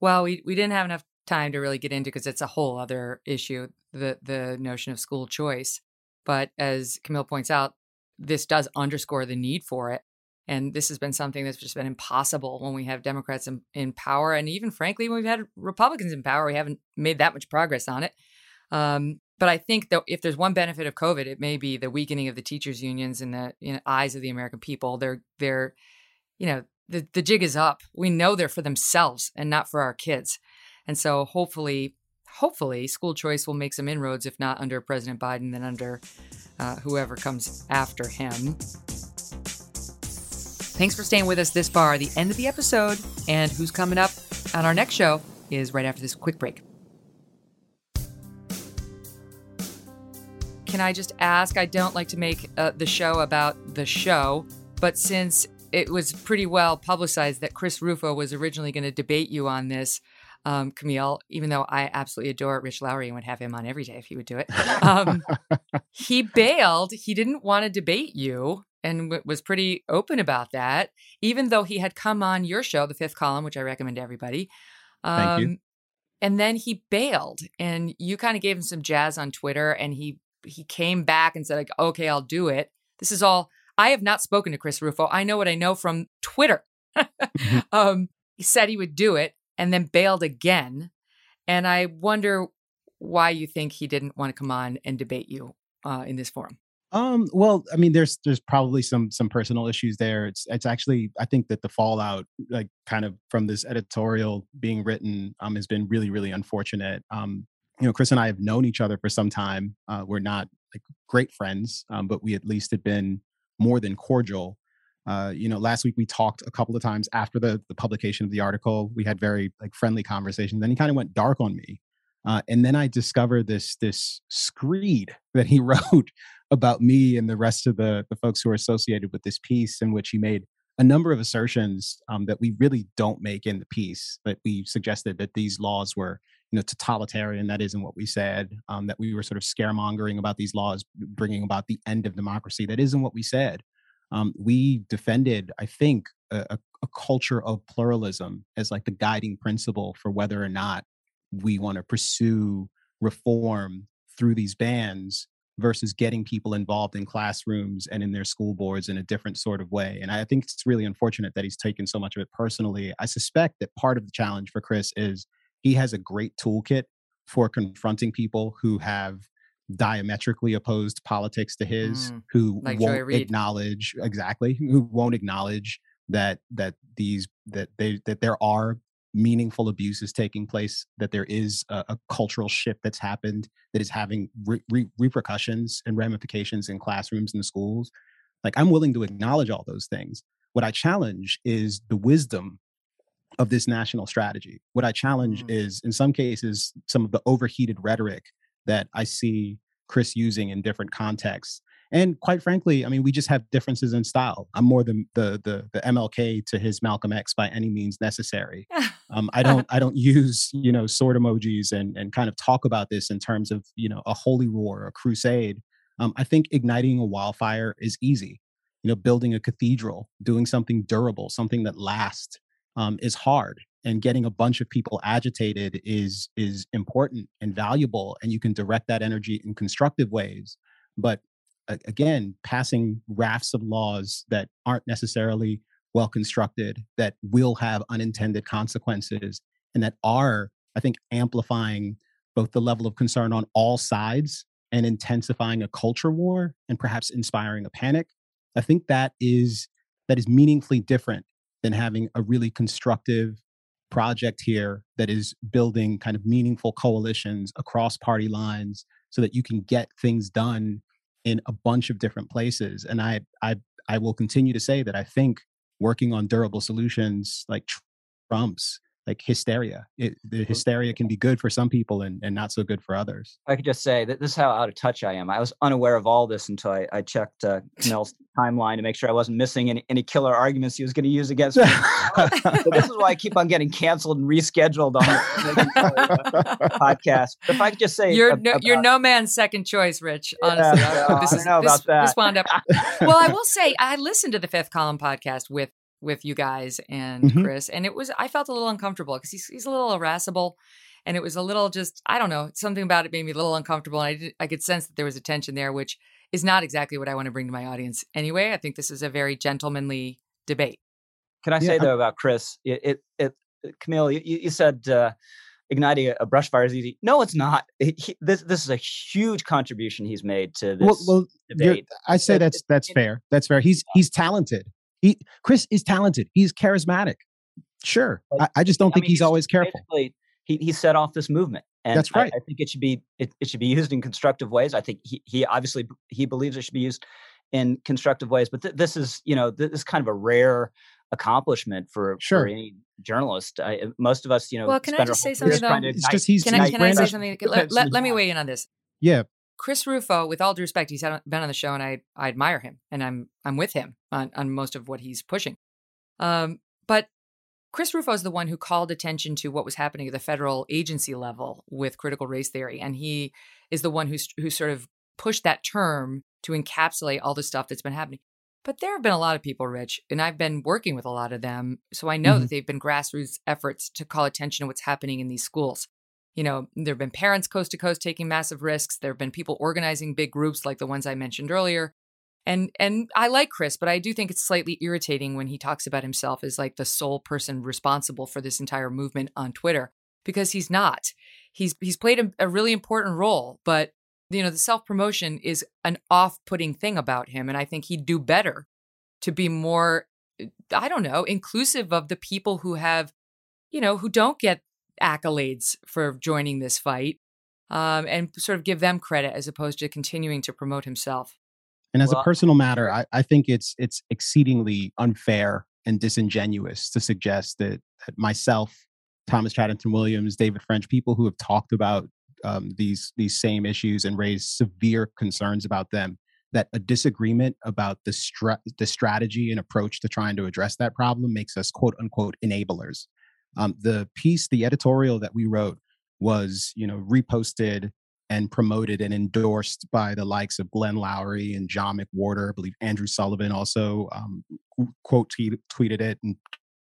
Well, we, we didn't have enough time to really get into because it's a whole other issue, the the notion of school choice. But as Kmele points out, this does underscore the need for it. And this has been something that's just been impossible when we have Democrats in, in power. And even frankly, when we've had Republicans in power, we haven't made that much progress on it. Um, but I think that if there's one benefit of COVID, it may be the weakening of the teachers' unions in the eyes of the American people. They're they're, you know, the, the jig is up. We know they're for themselves and not for our kids. And so hopefully, hopefully, school choice will make some inroads, if not under President Biden, then under uh, whoever comes after him. Thanks for staying with us this far, the end of the episode. And who's coming up on our next show is right after this quick break. Can I just ask? I don't like to make uh, the show about the show, but since it was pretty well publicized that Chris Rufo was originally going to debate you on this, um, Kmele, even though I absolutely adore Rich Lowry and would have him on every day if he would do it. Um, he bailed. He didn't want to debate you and w- was pretty open about that, even though he had come on your show, The Fifth Column, which I recommend to everybody. Um, Thank you. And then he bailed, and you kind of gave him some jazz on Twitter, and he he came back and said, like, "Okay, I'll do it." This is all. I have not spoken to Chris Rufo. I know what I know from Twitter. um, he said he would do it, and then bailed again. And I wonder why you think he didn't want to come on and debate you uh, in this forum. Um, well, I mean, there's there's probably some some personal issues there. It's it's actually I think that the fallout, like kind of from this editorial being written, um, has been really really unfortunate. Um, you know, Chris and I have known each other for some time. Uh, we're not like great friends, um, but we at least had been more than cordial. Uh, you know, last week we talked a couple of times after the the publication of the article. We had very like friendly conversations. Then he kind of went dark on me, uh, and then I discovered this this screed that he wrote about me and the rest of the the folks who are associated with this piece, in which he made a number of assertions um, that we really don't make in the piece. That we suggested that these laws were, you know, totalitarian. That isn't what we said. Um, that we were sort of scaremongering about these laws bringing about the end of democracy. That isn't what we said. Um, we defended, I think, a, a, a culture of pluralism as like the guiding principle for whether or not we want to pursue reform through these bans versus getting people involved in classrooms and in their school boards in a different sort of way. And I think it's really unfortunate that he's taken so much of it personally. I suspect that part of the challenge for Chris is he has a great toolkit for confronting people who have diametrically opposed politics to his Mm, who like won't acknowledge exactly who won't acknowledge that that these that they that there are meaningful abuses taking place, that there is a, a cultural shift that's happened that is having re- re- repercussions and ramifications in classrooms and schools. Like I'm willing to acknowledge all those things. What I challenge is the wisdom of this national strategy. What I challenge mm. is, in some cases, some of the overheated rhetoric that I see Chris using in different contexts. And quite frankly, I mean, we just have differences in style. I'm more the the the, the MLK to his Malcolm X by any means necessary. Um, I don't I don't use you know sword emojis and and kind of talk about this in terms of you know a holy war, a crusade. Um, I think igniting a wildfire is easy. You know, building a cathedral, doing something durable, something that lasts, um, is hard and getting a bunch of people agitated is is important and valuable and you can direct that energy in constructive ways but again passing rafts of laws that aren't necessarily well constructed that will have unintended consequences and that are i think amplifying both the level of concern on all sides and intensifying a culture war and perhaps inspiring a panic i think that is that is meaningfully different than having a really constructive project here that is building kind of meaningful coalitions across party lines so that you can get things done in a bunch of different places. And i i i will continue to say that i think working on durable solutions like trumps like hysteria. It, the hysteria can be good for some people and, and not so good for others. I could just say that this is how out of touch I am. I was unaware of all this until I, I checked uh, Kmele's timeline to make sure I wasn't missing any, any killer arguments he was going to use against me. so this is why I keep on getting canceled and rescheduled on the podcast. But if I could just say, you're no, you're no man's second choice, Rich. Honestly, yeah, no, this is this, this wound up. well, I will say I listened to the Fifth Column podcast with with you guys and mm-hmm. Chris, and it was I felt a little uncomfortable because he's he's a little irascible, and it was a little just I don't know something about it made me a little uncomfortable, and I did, I could sense that there was a tension there, which is not exactly what I want to bring to my audience anyway. I think this is a very gentlemanly debate. Can I say yeah. though about Chris? It it, it Kmele, you, you said. Uh, igniting a brush fire is easy. No, it's not. He, this this is a huge contribution he's made to this well, well debate. I say that's that's fair. That's fair. He's he's talented. He Chris is talented. He's charismatic. Sure. I, I, just don't I think mean, he's, he's always careful. He, he set off this movement. And That's right. I, I think it should be it, it, should be used in constructive ways. I think he, he obviously he believes it should be used in constructive ways. But th- this is you know this is kind of a rare accomplishment for, sure. for any journalist. I, uh, most of us, you know, well, can I just say something though? It's just he's can I, can I say something? Let, let, let me weigh in on this. Yeah, Chris Rufo, with all due respect, he's been on the show, and I I admire him, and I'm I'm with him on on most of what he's pushing. Um, but Chris Rufo is the one who called attention to what was happening at the federal agency level with critical race theory, and he is the one who who sort of pushed that term to encapsulate all the stuff that's been happening. But there have been a lot of people, Rich, and I've been working with a lot of them, so I know mm-hmm. that they've been grassroots efforts to call attention to what's happening in these schools you know, there have been parents coast to coast taking massive risks. There have been people organizing big groups like the ones I mentioned earlier. And and I like Chris, but I do think it's slightly irritating when he talks about himself as like the sole person responsible for this entire movement on Twitter because he's not. He's he's played a, a really important role, but you know, the self-promotion is an off-putting thing about him and I think he'd do better to be more I don't know, inclusive of the people who have you know, who don't get accolades for joining this fight um, and sort of give them credit as opposed to continuing to promote himself. And as well, a personal matter, I, I think it's it's exceedingly unfair and disingenuous to suggest that, that myself, Thomas Chatterton Williams, David French, people who have talked about um, these these same issues and raised severe concerns about them, that a disagreement about the stra- the strategy and approach to trying to address that problem makes us quote unquote enablers. Um, the piece, the editorial that we wrote was, you know, reposted and promoted and endorsed by the likes of Glenn Loury and John McWhorter. I believe Andrew Sullivan also um, quote tweet, tweeted it and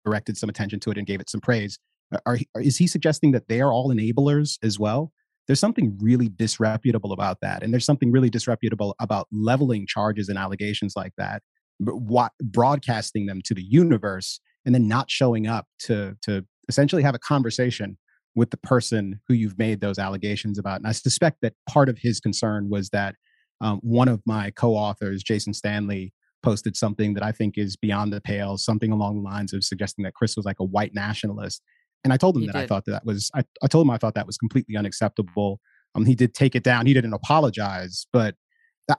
directed some attention to it and gave it some praise. Are, are, is he suggesting that they are all enablers as well? There's something really disreputable about that, and there's something really disreputable about leveling charges and allegations like that, but what, broadcasting them to the universe and then not showing up to to essentially have a conversation with the person who you've made those allegations about. And I suspect that part of his concern was that um, one of my co-authors, Jason Stanley, posted something that I think is beyond the pale, something along the lines of suggesting that Chris was like a white nationalist. And I told him You that I thought that, that was, I, I told him I thought that was completely unacceptable. Um, he did take it down. He didn't apologize, but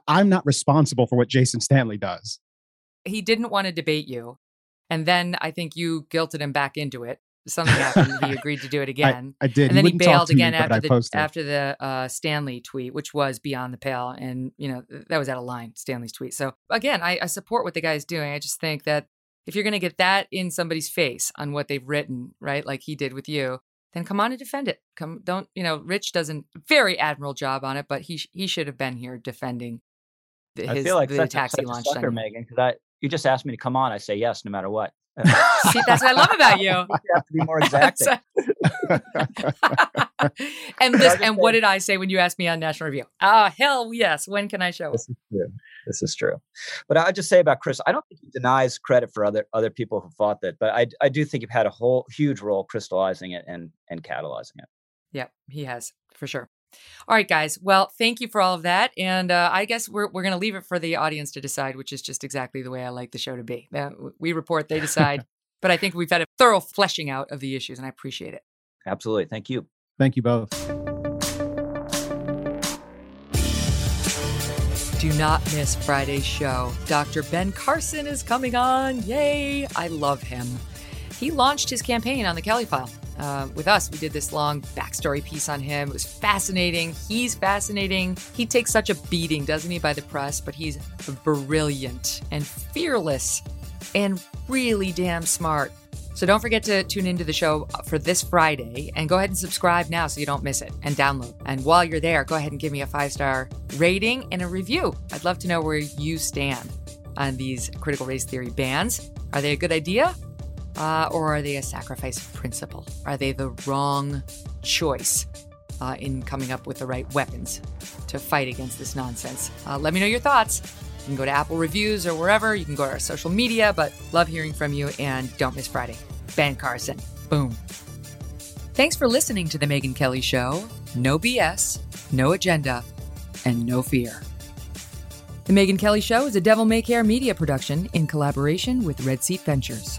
I'm not responsible for what Jason Stanley does. He didn't want to debate you. And then I think you guilted him back into it. Something happened. he agreed to do it again. I did. and then he wouldn't bailed to me, again after the after the uh, Stanley tweet, which was beyond the pale, and you know that was out of line. Stanley's tweet. So again, I, I support what the guy's doing. I just think that if you're going to get that in somebody's face on what they've written, right, like he did with you, then come on and defend it. Come, don't you know? Rich does a very admirable job on it, but he sh- he should have been here defending the, I his feel like the such, a, such a sucker. Megyn, because I you just asked me to come on. I say yes, no matter what. See, that's what I love about you. you have to be more exacting. and this, and what did I say when you asked me on National Review? Ah, hell yes. When can I show it? This is true. This is true. But I just say about Chris, I don't think he denies credit for other other people who fought that, but I I do think you've had a whole huge role crystallizing it and and catalyzing it. Yep, he has for sure. All right, guys. Well, thank you for all of that, and uh, I guess we're we're going to leave it for the audience to decide, which is just exactly the way I like the show to be. Uh, we report, they decide. but I think we've had a thorough fleshing out of the issues, and I appreciate it. Absolutely. Thank you. Thank you both. Do not miss Friday's show. Dr. Ben Carson is coming on. Yay! I love him. He launched his campaign on the Kelly File. Uh, with us, we did this long backstory piece on him. It was fascinating. He's fascinating. He takes such a beating, doesn't he, by the press, but he's brilliant and fearless and really damn smart. So don't forget to tune into the show for this Friday and go ahead and subscribe now so you don't miss it and download. And while you're there, go ahead and give me a five star rating and a review. I'd love to know where you stand on these critical race theory bans. Are they a good idea? Uh, or are they a sacrifice of principle? Are they the wrong choice uh, in coming up with the right weapons to fight against this nonsense? Uh, let me know your thoughts. You can go to Apple Reviews or wherever. You can go to our social media, but love hearing from you and don't miss Friday. Ben Carson. Boom. Thanks for listening to The Megyn Kelly Show. No BS, no agenda, and no fear. The Megyn Kelly Show is a Devil May Care media production in collaboration with Red Seat Ventures.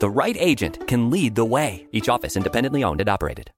The right agent can lead the way. Each office independently owned and operated.